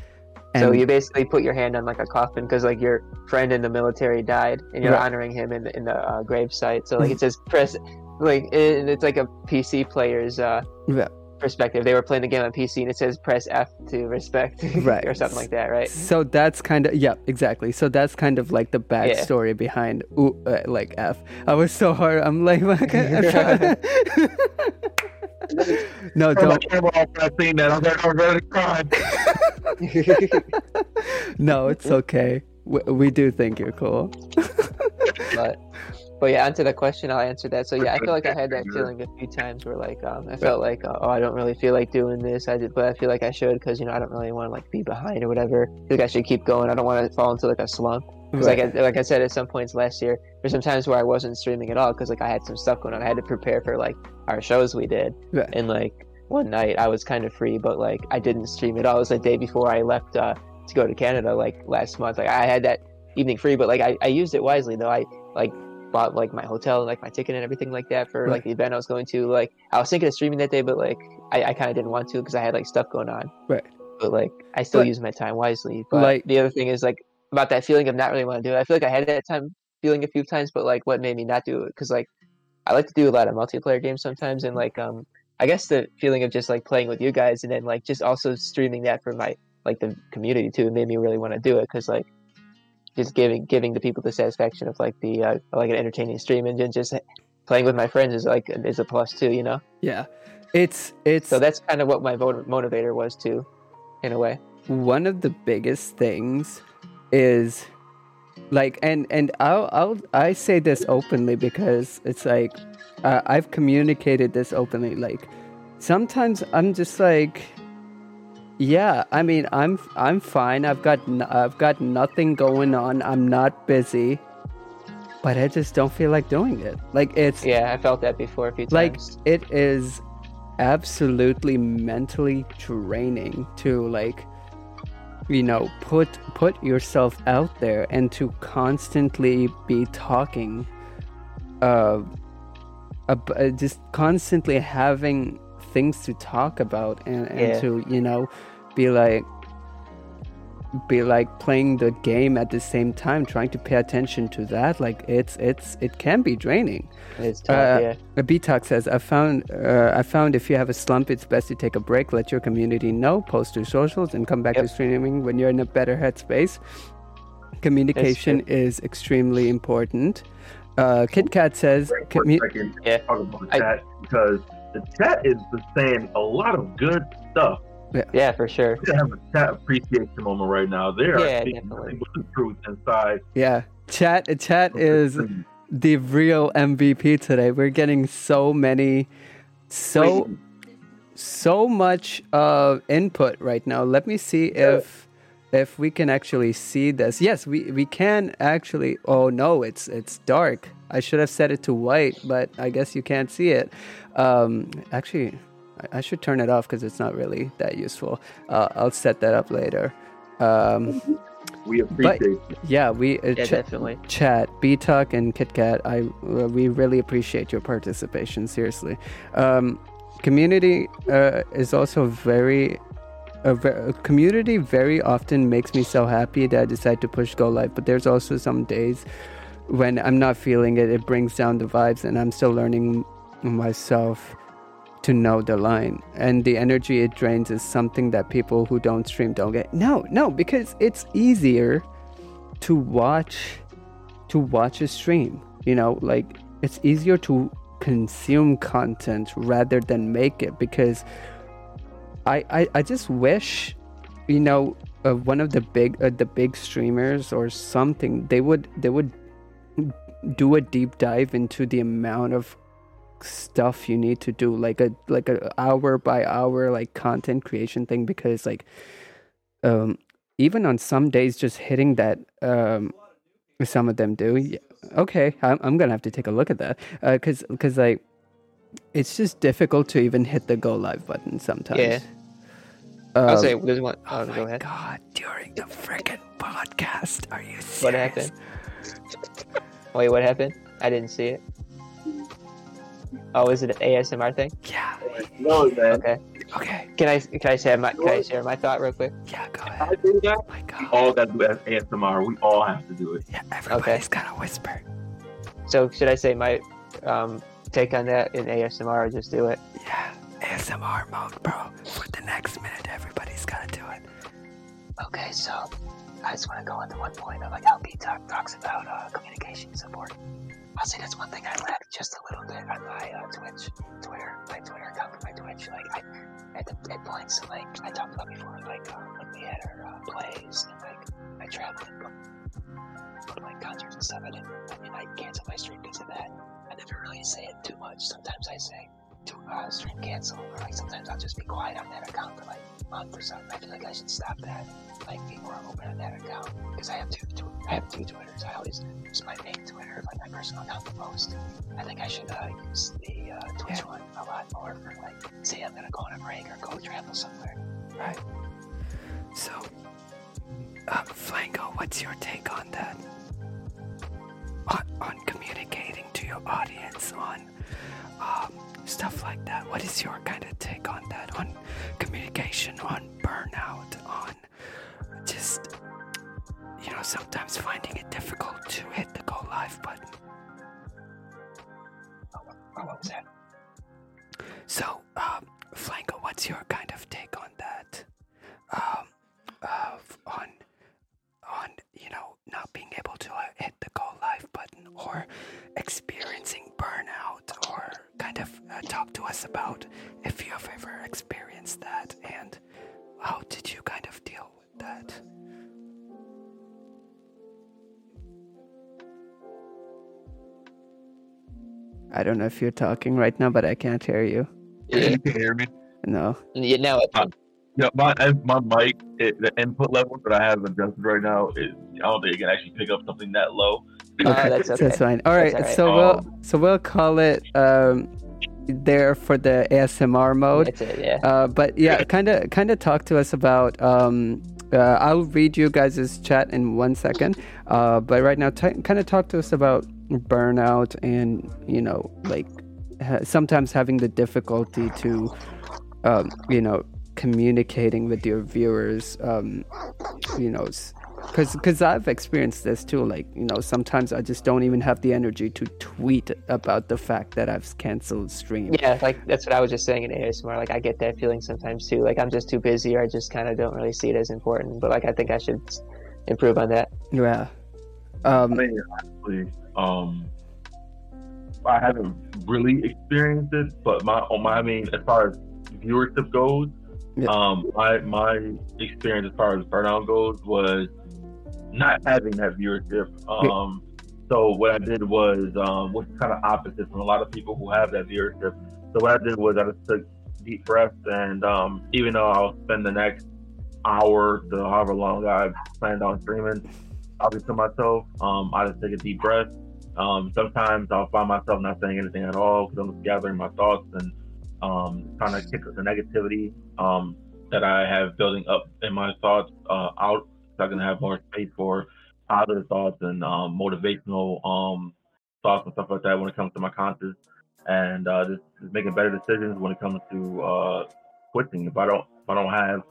so you basically put your hand on like a coffin because like your friend in the military died, and you're
Right.
honoring him in the in the uh, grave site. So like it says press, like it, it's like a PC player's uh,
Yeah.
perspective. They were playing the game on PC, and it says press F to respect,
Right.
or something like that, right?
So that's kind of yeah, exactly. So that's kind of like the backstory behind ooh, uh, like F. I was so hard. I'm like, no, don't.
camera off when I seen that. I was like, I'm ready to cry.
No, it's okay. We, we do think you're cool.
but but yeah, answer the question. I'll answer that. So yeah, I feel like I had that feeling a few times where like um, I felt like uh, oh I don't really feel like doing this. I did, but I feel like I should because you know I don't really want to like be behind or whatever. I think I should keep going. I don't want to fall into like a slump. Because like I, like I said, at some points last year, there's some times where I wasn't streaming at all because like I had some stuff going on. I had to prepare for like our shows we did,
Right.
and like one night I was kind of free, but like I didn't stream at all. It was the day before I left uh, to go to Canada, like last month. Like I had that evening free, but like I, I used it wisely though. I like bought like my hotel, and like my ticket and everything like that for like the event I was going to. Like I was thinking of streaming that day, but like I, I kind of didn't want to because I had like stuff going on.
Right.
But like I still
But-
use my time wisely. But
Like-
the other thing is like about that feeling of not really want to do it. I feel like I had that time feeling a few times, but like what made me not do it because like I like to do a lot of multiplayer games sometimes, and like um I guess the feeling of just like playing with you guys and then like just also streaming that for my like the community too made me really want to do it because like just giving giving the people the satisfaction of like the uh, like an entertaining stream and then just playing with my friends is like is a plus too, you know.
Yeah, it's it's
So that's kind of what my motivator was too, in a way.
one of the biggest things is like and and I'll I'll I say this openly because it's like uh, I've communicated this openly like sometimes I'm just like yeah I mean I'm I'm fine. I've got n- I've got nothing going on. I'm not busy but I just don't feel like doing it. Like it's
Yeah, I felt that before a few
like
times.
it is absolutely mentally draining to like you know put put yourself out there and to constantly be talking uh, uh just constantly having things to talk about and, and
Yeah.
to you know be like be like playing the game at the same time trying to pay attention to that like it's it's it can be draining
It's tough,
uh,
yeah.
a BTalk says, I found uh, I found if you have a slump, it's best to take a break, let your community know, post to socials, and come back to streaming when you're in a better headspace. Communication is extremely important. Uh, KitKat says,
Wait for a
commu-
second.
Yeah.
Talk about the
I-
chat because the chat is the saying a lot of good stuff.
Yeah, for sure.
We have a chat appreciation moment right now. They are
Yeah,
speaking
definitely.
nothing but the truth inside.
yeah, chat chat is the real MVP today. We're getting so many, so so much uh, input right now. Let me see if if we can actually see this. Yes, we we can actually. Oh no, it's it's dark. I should have set it to white, but I guess you can't see it. Um, actually, I, I should turn it off because it's not really that useful. Uh, I'll set that up later. Um,
We appreciate you.
yeah, we uh,
Yeah,
ch-
definitely.
chat, BTalk, and KitKat. I uh, we really appreciate your participation. Seriously, um, community uh, is also very. A, ve- a community very often makes me so happy that I decide to push go live. But there's also some days when I'm not feeling it. It brings down the vibes, and I'm still learning myself to know the line. And the energy it drains is something that people who don't stream don't get. No, no, because it's easier to watch to watch a stream you know like it's easier to consume content rather than make it because i i, I just wish you know uh, one of the big uh, the big streamers or something they would they would do a deep dive into the amount of stuff you need to do like a like a hour by hour like content creation thing because like um even on some days just hitting that um some of them do yeah, okay I'm, I'm gonna have to take a look at that because because like it's just difficult to even hit the go live button sometimes
Yeah.
um,
I'll say there's one.
oh
Oh,
my
go ahead.
god during the freaking podcast are you serious
What happened? Wait, what happened? I didn't see it. Oh, is it an ASMR thing?
yeah
No, man.
Okay.
okay
Can I can I share my can I share my thought real quick?
yeah go
I
ahead
do that.
oh my god
All gotta do ASMR. We all have to do it.
yeah everybody's gotta whisper
So should I say my um, take on that in ASMR or just do it?
yeah asmr mode bro for the next minute everybody's gotta do it
Okay, so I just want to go into one point of like how B Talk talks about uh, communication support. I'll say that's one thing I lack just a little bit on my uh, Twitch, Twitter, my Twitter account my Twitch. Like I, at the at points, like I talked about before, like uh, when we had our uh, plays and like I traveled to like concerts and stuff. I didn't, I mean, I canceled my stream because of that. I never really say it too much. Sometimes I say, to uh, stream cancel, or like sometimes I'll just be quiet on that account for like a month or something. I feel like I should stop that. Like before I'm open on that account, because I have two, two, I have two Twitters. I always use my main Twitter, like my personal account, the most. I think I should uh, use the uh, Twitch one a lot more for like, say I'm gonna go on a break or go travel somewhere.
Right. So, uh, Flango, what's your take on that? On, on communicating to your audience, on um, stuff like that. What is your kind of take on that? On communication, on burnout, on just, you know, sometimes finding it difficult to hit the go live button.
Oh, what was that?
So, um, Flango, what's your kind of take on that? Um, of on, on you know, not being able to uh, hit the go live button, or experiencing burnout, or kind of uh, talk to us about if you have ever experienced that, and how did you kind of deal with that? I don't know if you're talking right now, but I can't hear you.
Yeah, you can hear me.
No.
Yeah, now it's
Yeah, my my mic, it, the input level that I have adjusted right now is I don't think it can actually pick up something that low.
Oh, that's okay.
That's fine. All right,
That's all right.
so we'll
Um,
so we'll call it um, there for the ASMR mode.
That's it, yeah.
Uh, but yeah, kind of kind of talk to us about. Um, uh, I'll read you guys' chat in one second. Uh, but right now, t- kind of talk to us about burnout and you know, like ha- sometimes having the difficulty to, um, you know, communicating with your viewers. Um, you know, because because I've experienced this too. Like you know, sometimes I just don't even have the energy to tweet about the fact that I've canceled stream.
Yeah, like that's what I was just saying in ASMR. Like I get that feeling sometimes too. Like I'm just too busy, or I just kind of don't really see it as important. But like I think I should improve on that.
Yeah.
I
Um,
mean, honestly, um, I haven't really experienced it, but my on my I mean, as far as viewership goes,
Yeah.
um, my my experience as far as burnout goes was not having that viewership. Um, so what I did was, um, which is kind of opposite from a lot of people who have that viewership. So what I did was I just took deep breaths, and um, even though I'll spend the next hour to however long I planned on streaming, talking to myself, um, I just take a deep breath. Um, sometimes I'll find myself not saying anything at all because I'm just gathering my thoughts and um, trying to kick the negativity um, that I have building up in my thoughts uh, out so I can have more space for positive thoughts and um, motivational um, thoughts and stuff like that when it comes to my conscious and uh, just, just making better decisions when it comes to uh, quitting. If I don't, if I don't have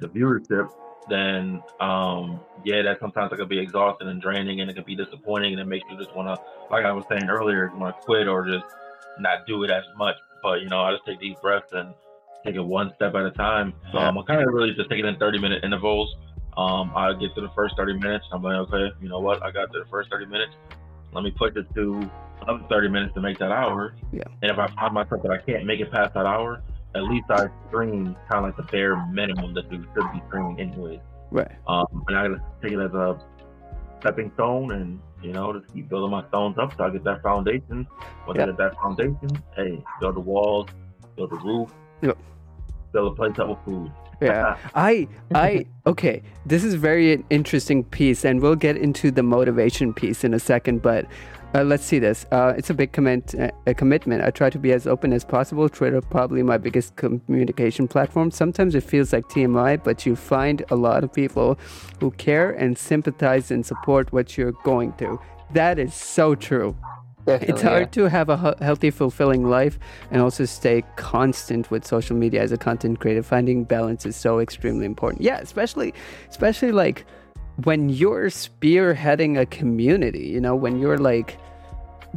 the viewership, then um, yeah, that sometimes it can be exhausting and draining, and it can be disappointing, and it makes you just want to, like I was saying earlier, want to quit or just not do it as much. But you know, I just take deep breaths and take it one step at a time. So
Yeah.
um, I'm kind of really just taking in 30 minute intervals. Um, I get to the first 30 minutes. I'm like, okay, you know what? I got to the first 30 minutes. Let me push it to another 30 minutes to make that hour.
Yeah.
And if I find myself that I can't make it past that hour, at least I stream kind of like the bare minimum that you should be streaming anyways.
right.
Um, and I take it as a stepping stone and, you know, just keep building my stones up so I get that foundation. Once
Yeah.
I get that foundation, hey, build the walls, build the roof,
Yep.
build a place up with food.
Yeah. I I okay. This is very interesting piece, and we'll get into the motivation piece in a second. But uh, let's see this. Uh, it's a big commit, uh, a commitment. I try to be as open as possible. Twitter probably my biggest communication platform. Sometimes it feels like TMI, but you find a lot of people who care and sympathize and support what you're going through. That is so true.
Definitely,
It's hard to have a healthy, fulfilling life and also stay constant with social media as a content creator. Finding balance is so extremely important. Yeah, especially, especially like when you're spearheading a community. You know, when you're like,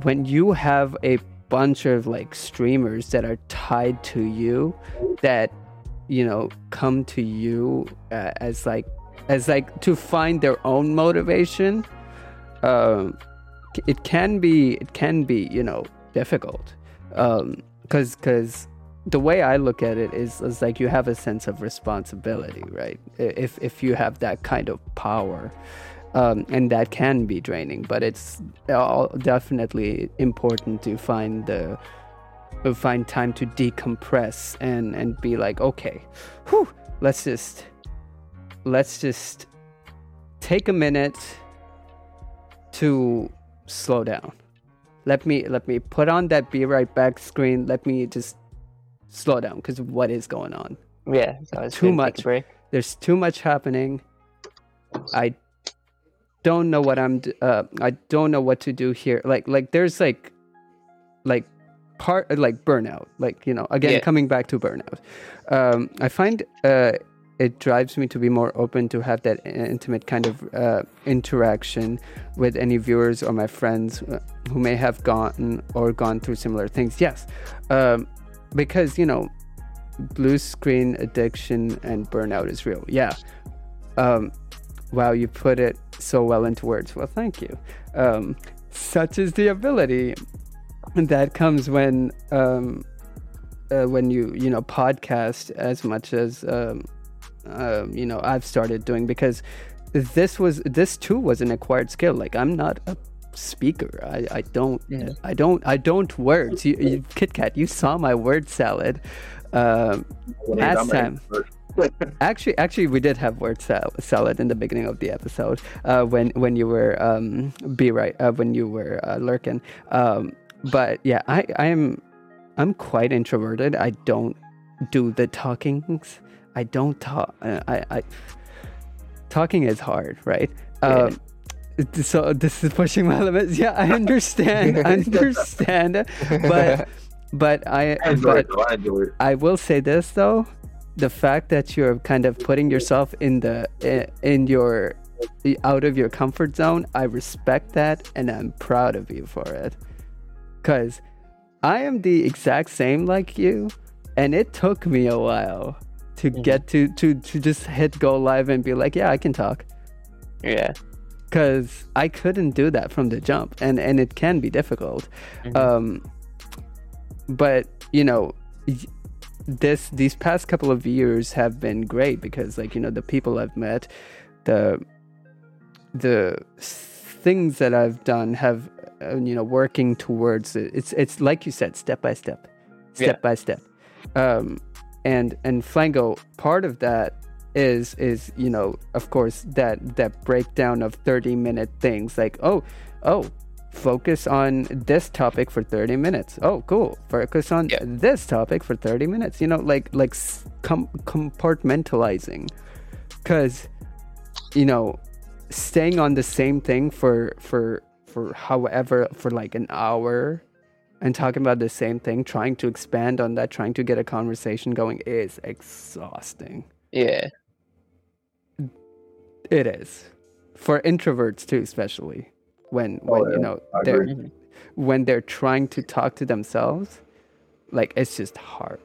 when you have a bunch of like streamers that are tied to you, that you know come to you uh, as like, as like to find their own motivation. Um, it can be it can be you know difficult um because because the way i look at it is, is like you have a sense of responsibility right if if you have that kind of power um and that can be draining but it's definitely important to find the find time to decompress and and be like, okay, whew, let's just let's just take a minute to slow down. Let me let me put on that be right back screen. Let me just slow down because what is going on?
Yeah, so it's
Too
good to take a
much. There's too much happening. I don't know what I'm. Uh, I don't know what to do here. Like like there's like like part like burnout. Like you know again
Yeah.
coming back to burnout. Um, I find uh, it drives me to be more open to have that intimate kind of uh, interaction with any viewers or my friends uh, who may have gone or gone through similar things. Yes, um, because you know blue screen addiction and burnout is real. Yeah. Um, wow, you put it so well into words. Well, thank you. Um, such is the ability that comes when um, uh, when you you know podcast as much as um, um, you know I've started doing because this was this too was an acquired skill. Like I'm not a speaker. I, I don't
Yeah.
I don't I don't words. You, you, Kit Kat, you saw my word salad. Um, Last time. Actually, actually, we did have word sal- salad in the beginning of the episode uh, when when you were um, be right uh, when you were uh, lurking. Um, but yeah, I I am I'm quite introverted. I don't do the talkings. I don't talk. Uh, I, I talking is hard, right? Um, so this is pushing my limits. Yeah, I understand. I understand. But but I
I enjoy
but
it. I enjoy it.
I will say this though, the fact that you're kind of putting yourself in the i- in your out of your comfort zone, I respect that and I'm proud of you for it. Cuz I am the exact same like you and it took me a while to
Mhm.
get to to to just hit go live and be like, yeah, I can talk
Yeah.
Cuz I couldn't do that from the jump and and it can be difficult
Mhm.
um but you know this these past couple of years have been great because like you know the people i've met the the things that i've done have uh, you know working towards it it's it's like you said step by step step
Yeah.
by step um and and flango part of that is is you know of course that that breakdown of 30 minute things like oh oh focus on this topic for 30 minutes. Oh cool. Focus on
Yeah.
this topic for 30 minutes. You know like like com- compartmentalizing. Because you know staying on the same thing for for for however for like an hour and talking about the same thing trying to expand on that trying to get a conversation going is exhausting
Yeah.
it is for introverts too especially when
Oh,
when
yeah.
you know
I
they're
agree.
Mhm.
when they're trying to talk to themselves like it's just hard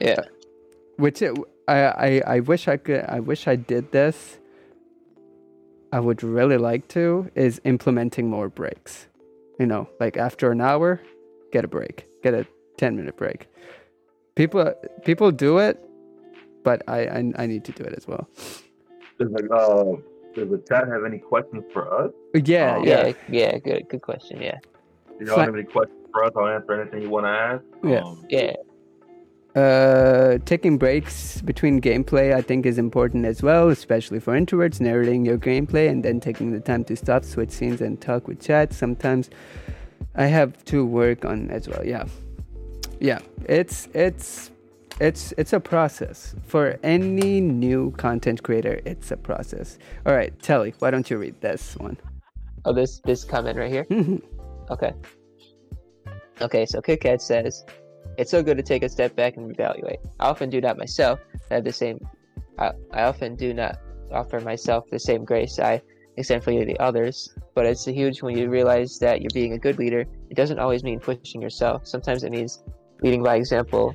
Yeah.
which it, I, I I wish I could I wish I did this I would really like to is implementing more breaks you know like after an hour get a break get a 10 minute break people people do it but I, I I need to do it as well
Does like uh does the chat have any questions for us?
yeah
Oh,
yeah
Yeah. Yeah. Good. Good question. Yeah.
Do y'all
Fine.
have any questions for us? I'll answer anything you want to ask.
Yeah.
Um,
Yeah.
Uh, taking breaks between gameplay, I think, is important as well, especially for introverts. Narrating your gameplay and then taking the time to stop, switch scenes, and talk with chat. Sometimes I have to work on as well. Yeah, yeah. It's it's it's it's a process for any new content creator. It's a process. All right, Telly, why don't you read this one?
Oh, this this comment right here. Mm-hmm. Okay. Okay, so KitKat says, "It's so good to take a step back and evaluate. I often do that myself. I have the same. I, I often do not offer myself the same grace I extend for you the others. But it's huge when you realize that you're being a good leader. It doesn't always mean pushing yourself. Sometimes it means leading by example,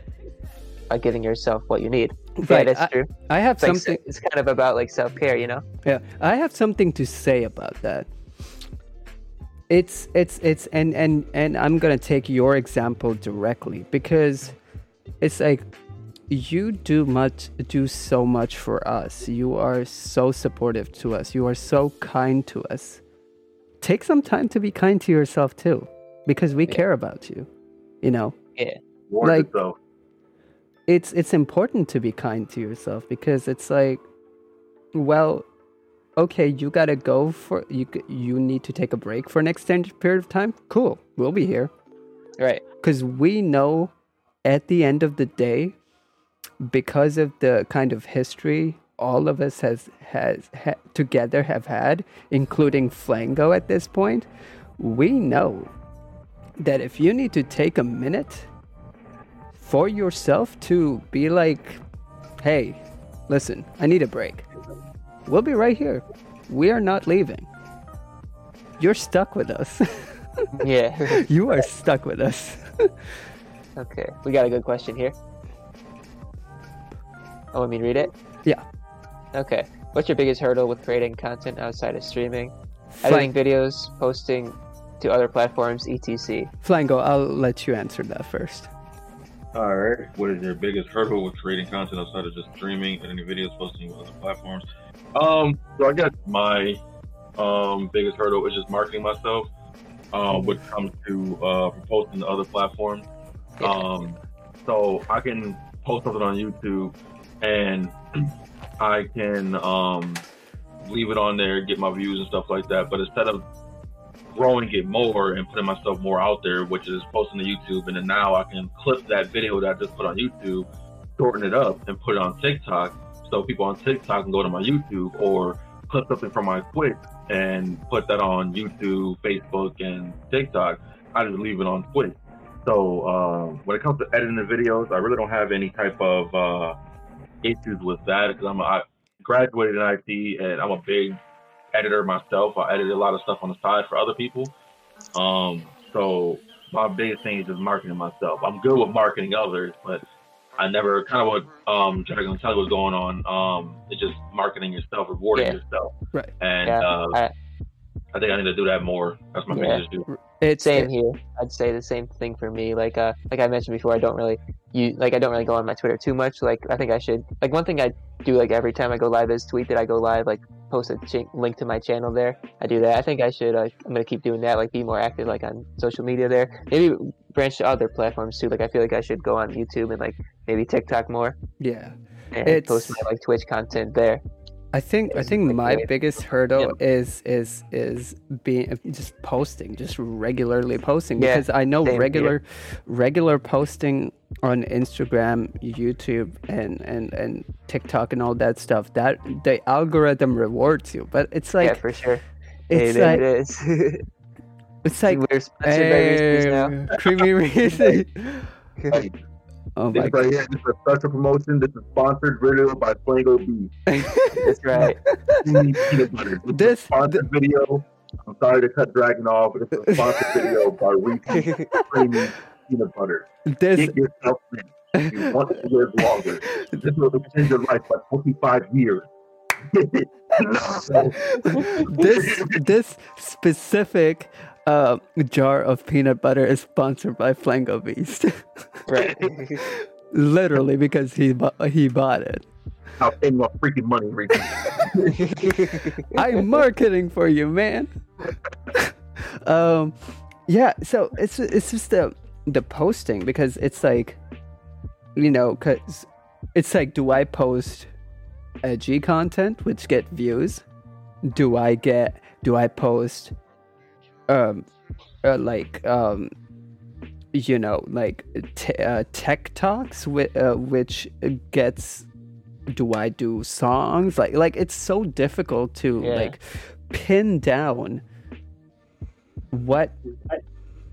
by giving yourself what you need. Yeah,
Right,
that's
I-
true.
I have
It's, like,
something.
it's kind of about like self care, you know.
Yeah, I have something to say about that. It's it's it's and and and I'm gonna take your example directly because it's like you do much do so much for us. You are so supportive to us. You are so kind to us. Take some time to be kind to yourself too, because we
Yeah.
care about you. You know.
Yeah.
reward
Like-
yourself.
It's it's important to be kind to yourself because it's like well okay you gotta go for you you need to take a break for an extended period of time cool we'll be here
Right.
because we know at the end of the day because of the kind of history all of us has has ha- together have had including flango at this point we know that if you need to take a minute for yourself to be like hey listen i need a break we'll be right here we are not leaving you're stuck with us
Yeah.
you are stuck with us
okay. We got a good question here. Oh, let me read it?
Yeah.
Okay. What's your biggest hurdle with creating content outside of streaming?
Flang-
Editing videos, posting to other platforms, etc.
Flango, I'll let you answer that first.
All right. What is your biggest hurdle with creating content outside of just streaming, editing videos, posting on other platforms? Um, so I guess my um biggest hurdle is just marketing myself. Uh, when it comes to uh posting to other platforms. Um, so I can post something on YouTube, and I can um leave it on there, get my views and stuff like that. But instead of growing it more and putting myself more out there, which is posting to YouTube, and then now I can clip that video that I just put on YouTube, shorten it up, and put it on TikTok, so people on TikTok can go to my YouTube or clip something from my Twitch and put that on YouTube, Facebook, and TikTok. I just leave it on Twitch. So um, when it comes to editing the videos, I really don't have any type of uh, issues with that because I'm a, I graduated in IT and I'm a big editor myself. I edited a lot of stuff on the side for other people. Um, so my biggest thing is just marketing myself. I'm good with marketing others, but I never kind of what um Dragon tell you what's going on. Um, it's just marketing yourself, rewarding
Yeah.
yourself.
Right.
And
Yeah,
uh,
I-
I think I need to do that more. That's my
Yeah.
biggest issue.
It's
Same here. I'd say the same thing for me. Like uh, like I mentioned before, I don't really you like I don't really go on my Twitter too much. Like I think I should. Like one thing I do like every time I go live is tweet that I go live. Like post a ch- link to my channel there. I do that. I think I should. Uh, I'm gonna keep doing that. Like be more active like on social media there. Maybe branch to other platforms too. Like I feel like I should go on YouTube and like maybe TikTok more
yeah.
and
It's-
post my like Twitch content there.
I think I think my biggest hurdle is is is being uh, just posting, just regularly posting
Yeah,
because I know
here.
regular regular posting on Instagram, YouTube, and and and TikTok and all that stuff. That the algorithm rewards you, but it's like yeah,
for sure.
it's
it,
like
it is.
it's like
We're sponsored by Reese's now.
creamy Reese's.
Hey,
Oh
this
my
right here, this is a special promotion. This is sponsored video by Flango B.
That's right.
Peanut butter. This,
This-
is a sponsored video. I'm sorry to cut Dragon off, but it's a sponsored video by Reese's Creamy Peanut Butter.
this
Get yourself in. If you want to live longer. This will extend your life by 25 years.
this this specific uh, jar of peanut butter is sponsored by Flango Beast.
right.
Literally because he bu- he bought it.
I'll pay more freaking money, Reese's.
I'm marketing for you, man. um, yeah. So it's it's just the the posting because it's like, you know, cause it's like, do I post edgy content which get views? Do I get? Do I post, um, uh, like um, you know, like t- uh, tech talks with uh, which gets do I do songs? Like like it's so difficult to
Yeah.
like pin down what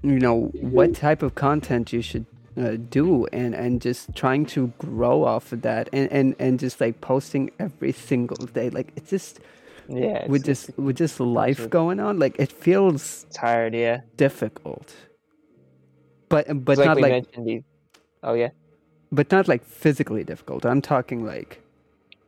you know what type of content you should uh, do and and just trying to grow off of that and and and just like posting every single day like it's just
yeah. It's,
with just with just life
true.
going on like it feels
tired. Yeah.
difficult but but
It's like
not like
mentioned. Oh yeah.
but not like physically difficult i'm talking like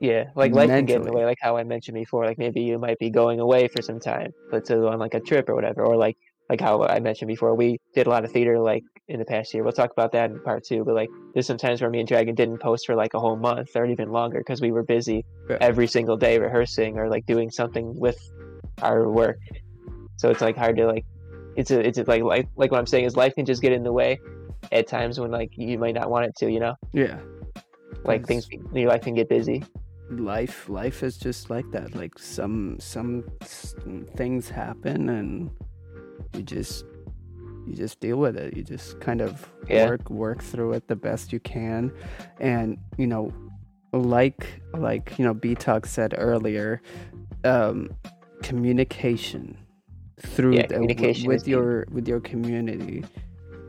Yeah, like life can get in the way, like how I mentioned before. Like maybe you might be going away for some time, but to go on like a trip or whatever, or like like how I mentioned before, we did a lot of theater like in the past year. We'll talk about that in part two. But like there's some times where me and Dragon didn't post for like a whole month or even longer because we were busy
Yeah.
every single day rehearsing or like doing something with our work. So it's like hard to like it's a it's a, like like like what I'm saying is life can just get in the way, at times when like you might not want it to, you know,
Yeah.
like
That's-
things your life can get busy.
life life is just like that like some some things happen and you just you just deal with it you just kind of
Yeah.
work work through it the best you can and you know like like you know b talk said earlier um communication through
Yeah,
the,
communication
with
key.
your with your community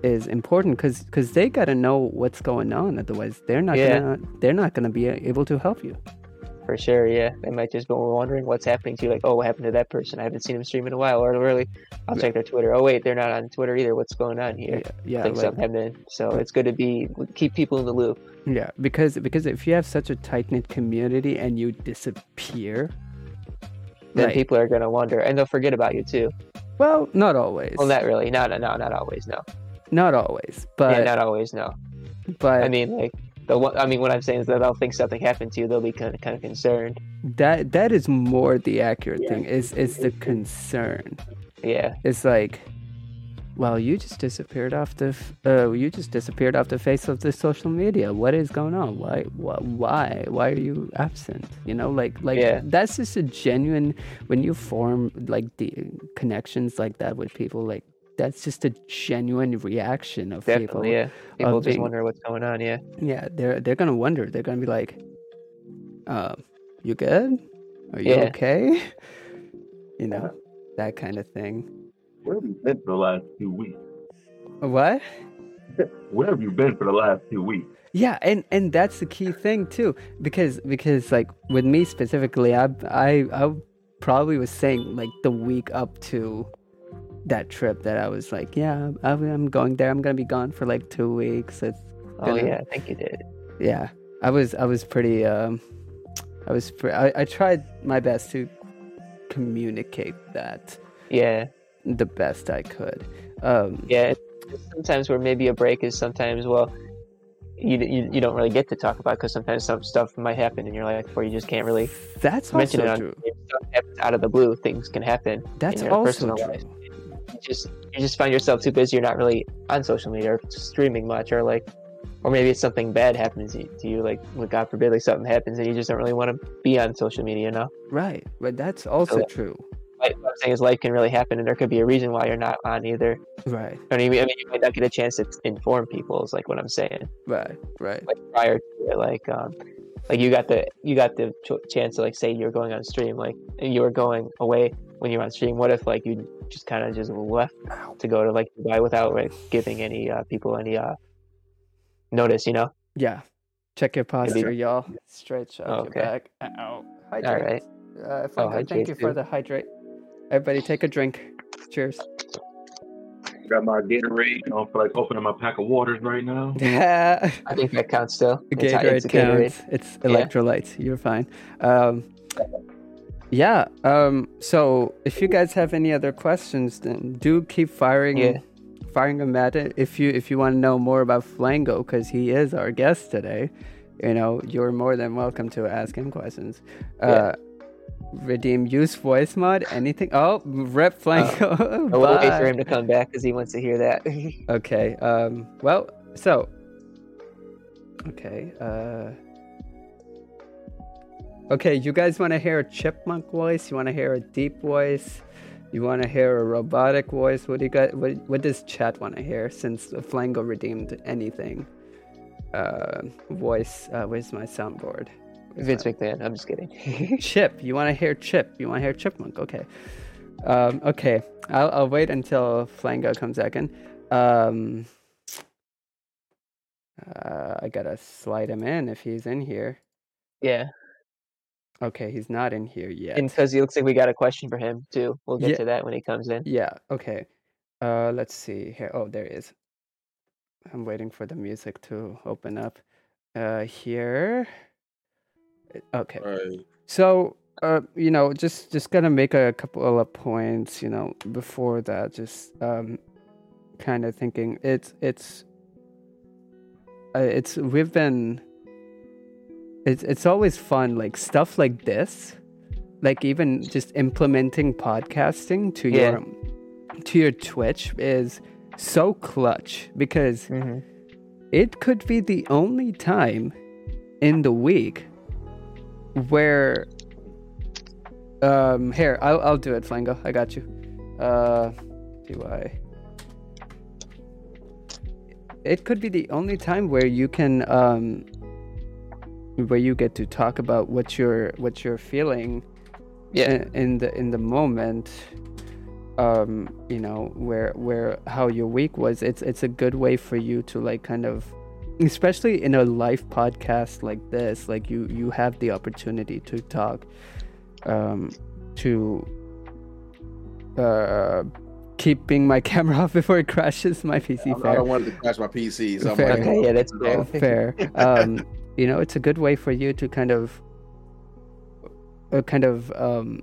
is important because because they got to know what's going on otherwise they're not
Yeah.
gonna they're not gonna be able to help you
For sure, yeah. They might just be wondering what's happening to you, like, oh, what happened to that person? I haven't seen him stream in a while. Or really, I'll check their Twitter. Oh, wait, they're not on Twitter either. What's going on here?
yeah, yeah, like-
something happened. So it's good to be keep people in the loop.
yeah, because because if you have such a tight knit community and you disappear,
Then
Right.
people are gonna wonder, and they'll forget about you too.
well, not always,
Well, not really. No, no, no, not always. No.
not always, but
yeah, not always. No.
but
I mean, like the. I mean, what I'm saying is that they'll think something happened to you. They'll be kind of kind of concerned.
that that is more the accurate thing. Is is the concern?
Yeah.
It's like, well, you just disappeared off the uh, you just disappeared off the face of the social media. What is going on? Why wh- why why are you absent? You know, like like
Yeah.
that's just a genuine when you form like the connections like that with people like. That's just a genuine reaction of people.
Yeah. People
of
just
being-
wonder what's going on. Yeah.
Yeah, they're they're gonna wonder. They're gonna be like, uh, "You good? Are you
Yeah.
okay?" You know, that kind of thing.
Where have you been for the last two weeks?
What?
Where have you been for the last two weeks?
Yeah, and and that's the key thing too, because because like with me specifically, I I I probably was saying like the week up to that trip that I was like, yeah, I'm going there. I'm gonna be gone for like two weeks. It's
Oh
Gonna-
yeah. I think you did.
yeah i was i was pretty um i was pre- I, I tried my best to communicate that
Yeah.
the best i could um
Yeah. Sometimes where maybe a break is sometimes well. You, you, you don't really get to talk about because sometimes some stuff might happen in your life where you just can't really
that's
mention
also
it on
true
stuff happens out of the blue things can happen
that's also
personal
true
life just you just find yourself too busy you're not really on social media or streaming much or like or maybe it's something bad happens to you like god forbid like something happens and you just don't really want to be on social media you know?
Right but that's also
So-
true.
Like what i'm saying is life can really happen and there could be a reason why you're not on either.
Right.
I mean, I mean you might not get a chance to inform people is like what i'm saying.
Right right.
Like prior to it, like um, like you got the you got the ch- chance to like say you're going on stream, like and you were going away when you're on stream. What if like you just kind of just left to go to like Dubai without like giving any uh, people any uh notice? You know?
yeah check your posture y'all stretch out
Okay.
your back Ow.
All
hydrate
right.
uh, Franco, thank
hydrate
you for the hydrate everybody take a drink cheers
Got my Gatorade. I don't feel like opening my pack of waters right now.
yeah
I think that counts still. It's
Gatorade
it's a Gatorade.
counts. It's electrolytes. You're fine. Um, yeah. Um, so if you guys have any other questions, then do keep firing.
Yeah.
Firing them at it. If you if you want to know more about Flango, because he is our guest today, you know you're more than welcome to ask him questions. Uh, redeem use voice mod anything. Oh, rep Flango.
I will wait for him to come back because he wants to hear that.
Okay. Um. Well. So. Okay. Uh. Okay. You guys want to hear a chipmunk voice? You want to hear a deep voice? You want to hear a robotic voice? What do you guys? What, what does chat want to hear? Since Flango redeemed anything. Uh. Voice. Uh. Where's my soundboard? Where's
Vince
my-
McMahon. I'm just kidding.
Chip. You want to hear Chip? You want to hear Chipmunk? Okay. Um, okay. I'll, I'll wait until Flango comes back in. Um, uh, I gotta slide him in if he's in here.
yeah,
Okay, he's not in here yet.
and because he looks like we got a question for him too. We'll get
Yeah.
to that when he comes in.
Yeah. Okay. Uh, let's see here. Oh, there he is. I'm waiting for the music to open up. Uh, here. Okay.
Right.
So, uh, you know, just just gonna make a couple of points. You know, before that, just um, kind of thinking it's it's uh, it's we've been it's it's always fun like stuff like this, like even just implementing podcasting to
Yeah.
your to your Twitch is so clutch because
hmm
it could be the only time in the week where um here I'll I'll do it Flango I got you. Uh do I? It could be the only time where you can um where you get to talk about what you're what you're feeling
Yeah.
in, in the in the moment um you know where where how your week was it's it's a good way for you to like kind of especially in a live podcast like this like you you have the opportunity to talk um to uh keeping my camera off before it crashes my pc
I, I
fair
don't want it to crash my PC. So I'm
Fair.
like,
Okay, yeah, that's fair.
fair um you know it's a good way for you to kind of uh, kind of um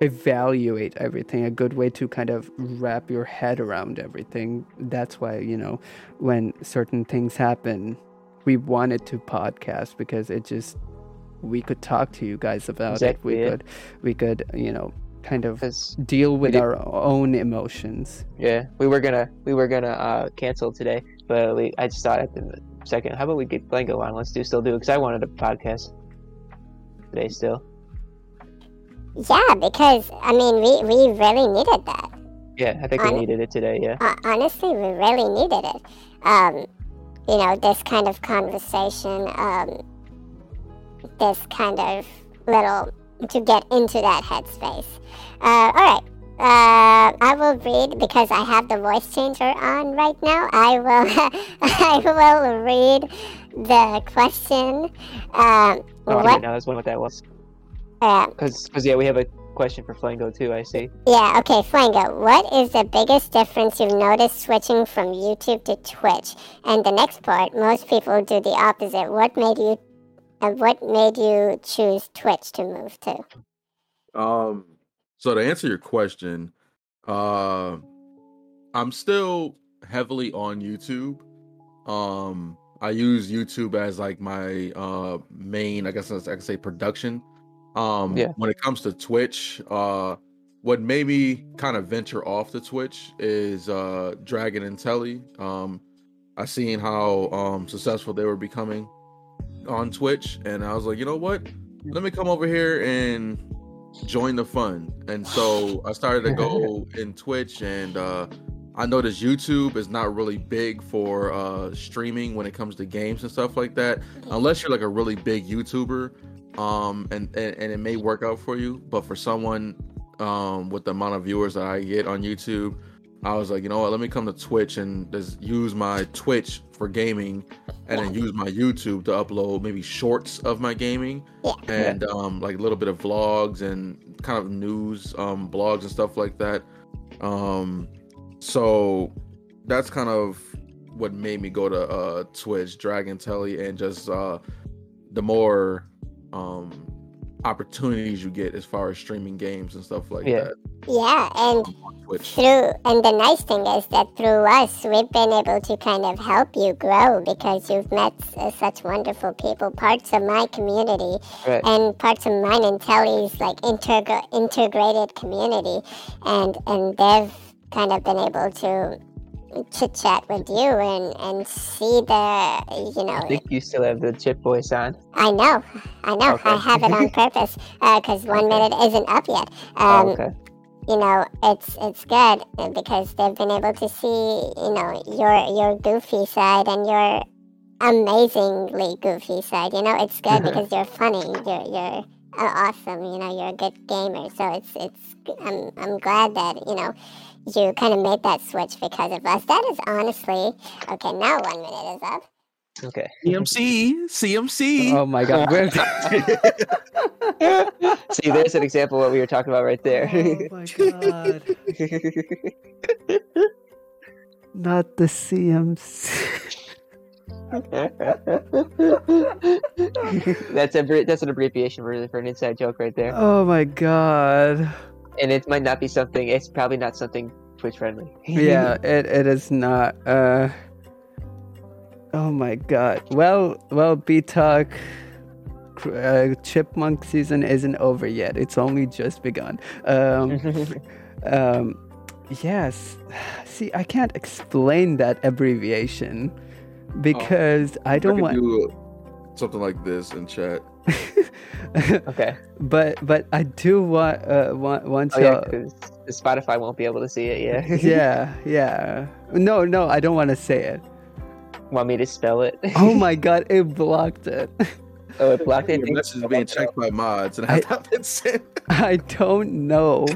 evaluate everything a good way to kind of wrap your head around everything. That's why you know when certain things happen we wanted to podcast because it just we could talk to you guys about
Exactly,
it we
yeah.
could we could you know kind of deal with our own emotions.
Yeah, we were gonna we were gonna uh, cancel today, but we I just thought at the second, how about we get Flango on? Let's do still do because I wanted a podcast today still.
Yeah, because I mean, we we really needed that.
Yeah, I think we needed it today. Yeah.
Uh, honestly, we really needed it. Um, you know, this kind of conversation, um, this kind of little to get into that headspace. Uh, all right. Uh, I will read because I have the voice changer on right now. I will, I will read the question. Um,
Oh, I
what?
know that's one what that was.
Uh,
Because yeah, we have a question for Flango too. I see.
Yeah, okay, Flango, what is the biggest difference you've noticed switching from YouTube to Twitch? And the next part, most people do the opposite. What made you uh, what made you choose Twitch to move to?
Um, so to answer your question, uh, I'm still heavily on YouTube. Um, I use YouTube as like my uh main, I guess I can say production. Um,
Yeah.
when it comes to Twitch, uh, what made me kind of venture off the Twitch is uh Dragon and Telly. Um, I seen how um successful they were becoming on Twitch, and I was like, you know what? Let me come over here and join the fun. And so I started to go in Twitch, and uh, I noticed YouTube is not really big for uh, streaming when it comes to games and stuff like that, unless you're like a really big YouTuber. Um, and, and and it may work out for you, but for someone um with the amount of viewers that I get on YouTube, I was like, you know what? Let me come to Twitch and just use my Twitch for gaming, and then use my YouTube to upload maybe shorts of my gaming, and um, like a little bit of vlogs and kind of news um, blogs and stuff like that. Um, so that's kind of what made me go to uh, Twitch, Dragon Telly, and just uh, the more um, opportunities you get as far as streaming games and stuff like
Yeah.
that
Yeah, and
on
through and the nice thing is that through us we've been able to kind of help you grow because you've met uh, such wonderful people, parts of my community
Right.
and parts of mine and Telly's like integra- integrated community, and and they've kind of been able to chit chat with you and and see the you know
I think you still have the chip voice on.
I know I know
Okay.
I have it on purpose because one
Okay.
minute isn't up yet.
Oh,
Um,
okay.
you know it's it's good uh, because they've been able to see you know your your goofy side and your amazingly goofy side you know it's good because you're funny you're you're uh, awesome you know you're a good gamer so it's it's i'm i'm glad that you know you kind of made that switch because of us. That is honestly okay now one minute is up.
Okay.
CMC, CMC.
oh my god.
See, there's an example of what we were talking about right there.
oh my god. Not the cmc
that's a that's an abbreviation for for an inside joke right there,
oh my god
and it might not be something. It's probably not something Twitch friendly.
yeah it, it is not uh oh my god well well b-talk uh, chipmunk season isn't over yet it's only just begun um um yes. See, I can't explain that abbreviation because I don't
could
want.
do something like this in chat.
Okay.
but but I do want uh, want want
Oh yeah, because Spotify won't be able to see it. Yeah.
yeah yeah. No no, I don't want to say it.
Want me to spell it?
Oh my god, it blocked it.
oh, it blocked it.
Your message is being checked by mods, and I
I-
have not been sent.
I don't know.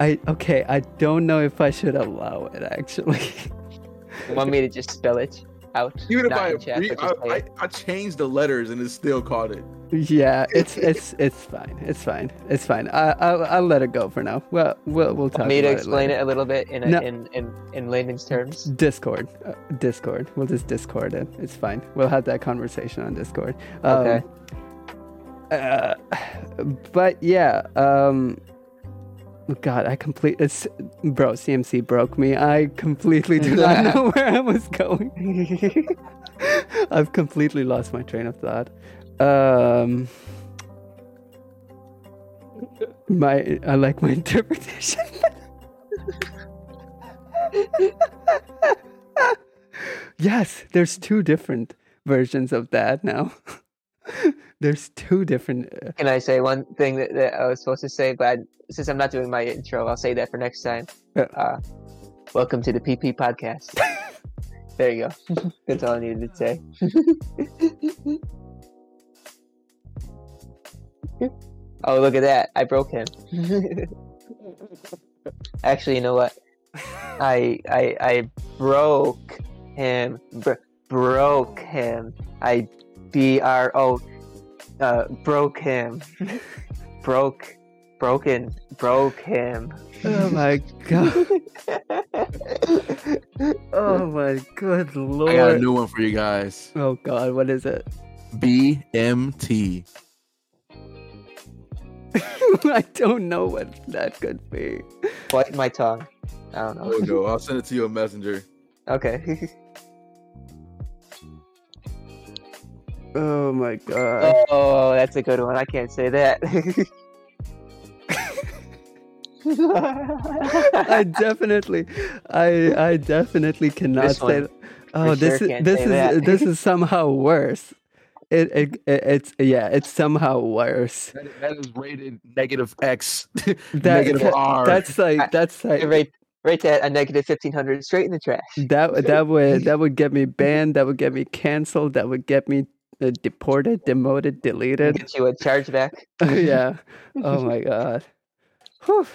I okay. I don't know if I should allow it. Actually,
Want me to just spell it out?
Even if
Not
I,
in chat,
re-
but just say
I, I. I changed the letters and it still caught it.
yeah. It's it's it's fine. It's fine. It's fine. I I'll, I'll let it go for now. Well, we'll we'll talk.
Want me to explain
it,
it, a little bit in, a,
No.
in in in layman's terms.
Discord, uh, Discord. We'll just Discord it. It's fine. We'll have that conversation on Discord. Um,
Okay.
Uh, but yeah. Um. God, I complete. It's bro. CMC broke me. I completely do not know where I was going. I've completely lost my train of thought. Um. My, I like my interpretation. yes, there's two different versions of that now. there's two different. uh,
Can I say one thing that, that I was supposed to say? But I- since I'm not doing my intro, I'll say that for next time. Uh, welcome to the PP podcast. there you go. That's all I needed to say. oh, look at that! I broke him. Actually, you know what? I I I broke him. Br- broke him. I B R O uh broke him. broke broken broke him.
Oh my god! Oh my good lord.
I got a new one for you guys.
Oh god, what is it?
BMT.
I don't know what that could be.
Bite my tongue. I don't
There you
know.
go. I'll send it to you on Messenger.
Okay.
Oh my god!
oh, that's a good one. I can't say that.
I definitely, I I definitely cannot
This
say.
one,
th- Oh,
for
this
sure
is this is
that.
this is somehow worse. It, it it it's yeah, it's somehow worse.
That, that is rated negative X.
That,
negative
that-
R.
That's like that's like
right, right that a negative fifteen hundred straight in the trash.
that that would that would get me banned. That would get me canceled. That would get me uh, deported, demoted, deleted.
Get you a chargeback.
yeah. Oh my god. Whew.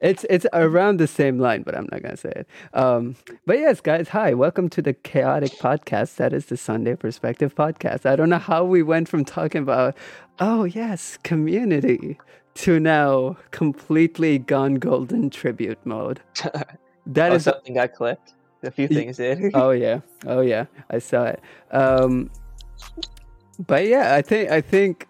It's it's around the same line, but I'm not gonna say it. Um, but yes, guys, hi, welcome to the Chaotic Podcast. That is the Sunday Perspective Podcast. I don't know how we went from talking about, oh yes, community, to now completely gone golden tribute mode. That
oh,
is
something got clipped. A few things did.
oh yeah oh yeah i saw it um but yeah, I think I think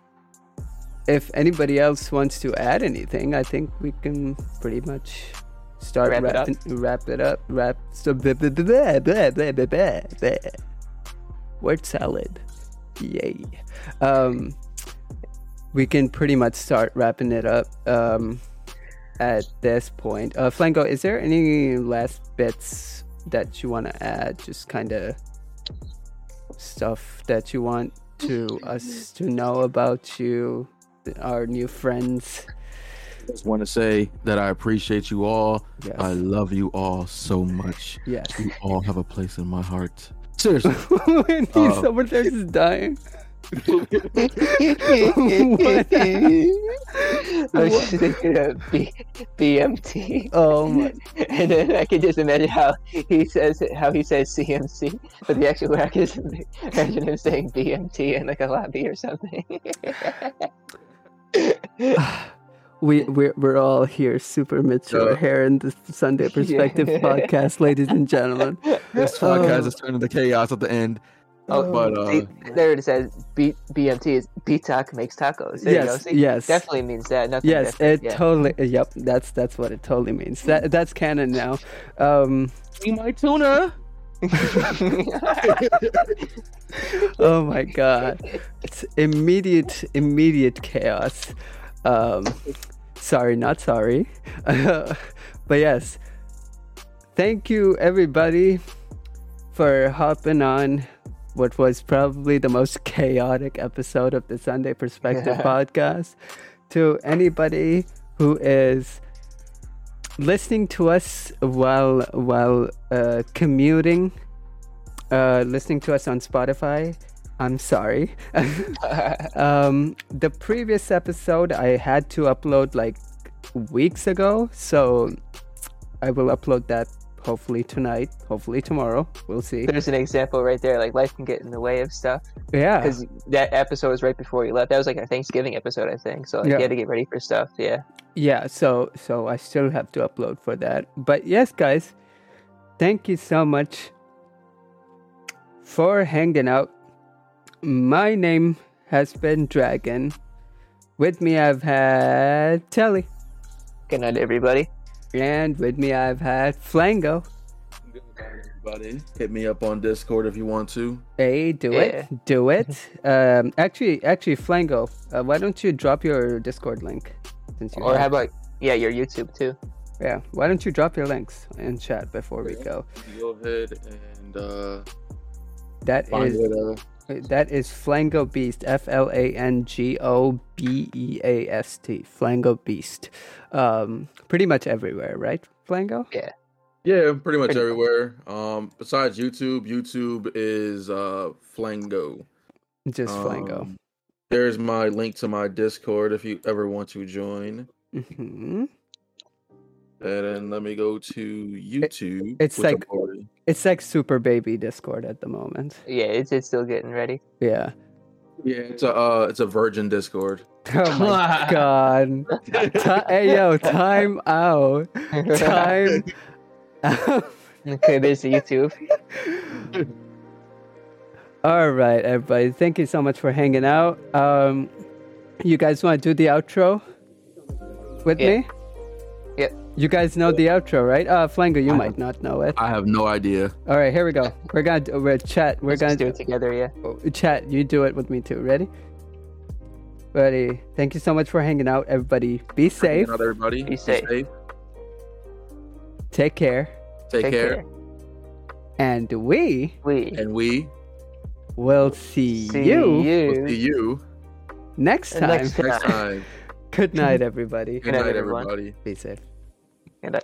if anybody else wants to add anything, I think we can pretty much start
wrap wrap it up.
Wrap it up. Wrap so blah, blah, blah, blah, blah, blah, blah. word salad. Yay. Um, we can pretty much start wrapping it up um, at this point. Uh, Flango, is there any last bits that you want to add? Just kind of stuff that you want to us to know about you our new friends
just want to say that I appreciate you all.
yes
I love you all so much.
yes
You all have a place in my heart. Seriously.
over there uh, just dying
I was just thinking oh, of B- BMT.
oh my
And then I can just imagine how he says how he says CMC, but the actual word is imagine him saying BMT in like a lobby or something.
we we're, we're all here super mature
Yeah.
here in the sunday perspective
Yeah.
podcast ladies and gentlemen
This podcast oh. is turning to chaos at the end.
Oh,
But uh,
See, there it says B- BMT is BTAC makes tacos. There you go.
yes
See,
yes
Definitely means that. Nothing
Yes,
different.
it
yeah.
totally. Yep, that's that's what it totally means. That that's canon now. Um,
be my tuna.
oh my god, it's immediate immediate chaos. Um, sorry, not sorry. but yes, thank you everybody for hopping on what was probably the most chaotic episode of the Sunday Perspective podcast. To anybody who is listening to us while while uh, commuting, uh, listening to us on Spotify, I'm sorry. um, the previous episode I had to upload like weeks ago, so I will upload that hopefully tonight, hopefully tomorrow. We'll see.
There's an example right there. Like life can get in the way of stuff
Yeah.
because that episode was right before you left. That was like a Thanksgiving episode, I think. So like,
Yeah.
you had to get ready for stuff. Yeah.
Yeah, so so I still have to upload for that. But yes, guys, thank you so much for hanging out. My name has been Dragon. With me I've had Telly.
Good night, everybody.
And with me I've had Flango.
Everybody, hit me up on Discord if you want to.
Hey, do it. Do it. Um actually actually Flango, uh, why don't you drop your Discord link? Since you
Or
have-
how about yeah, your YouTube too?
yeah, why don't you drop your links in chat before we go?
Go ahead and uh,
That
find
is
it. Uh,
That is Flango Beast. F L A N G O B E A S T. Flango Beast. Um, pretty much everywhere, right? Flango.
yeah, Yeah, pretty much
Pretty-
everywhere. Um, besides YouTube, YouTube is uh Flango.
Just Flango.
Um, There's my link to my Discord if you ever want to join.
hmm
And then let me go to YouTube.
it's like- It's like super baby Discord at the moment.
Yeah, it's it's still getting ready.
Yeah.
yeah, it's a uh, it's a Virgin Discord.
Oh my god. Ti- hey yo, time out. Time out.
okay, there's YouTube.
All right, everybody. Thank you so much for hanging out. Um, you guys want to do the outro with
Yeah.
me?
Yep.
You guys know the outro, right? Uh, Flango, you
I
might not know it.
I have no idea.
All right, here we go. We're gonna do, we're chat. We're
Let's
gonna
just do it together. Yeah.
chat. You do it with me too. Ready? Ready. Thank you so much for hanging out, everybody. Be safe.
Not everybody.
Be safe.
Take care,
Take,
Take
care.
care.
and we
We
And we
will see,
see
you,
will see you
next time.
Next
next time.
Good night, everybody.
Good
night,
night, everybody.
Be safe.
And, uh,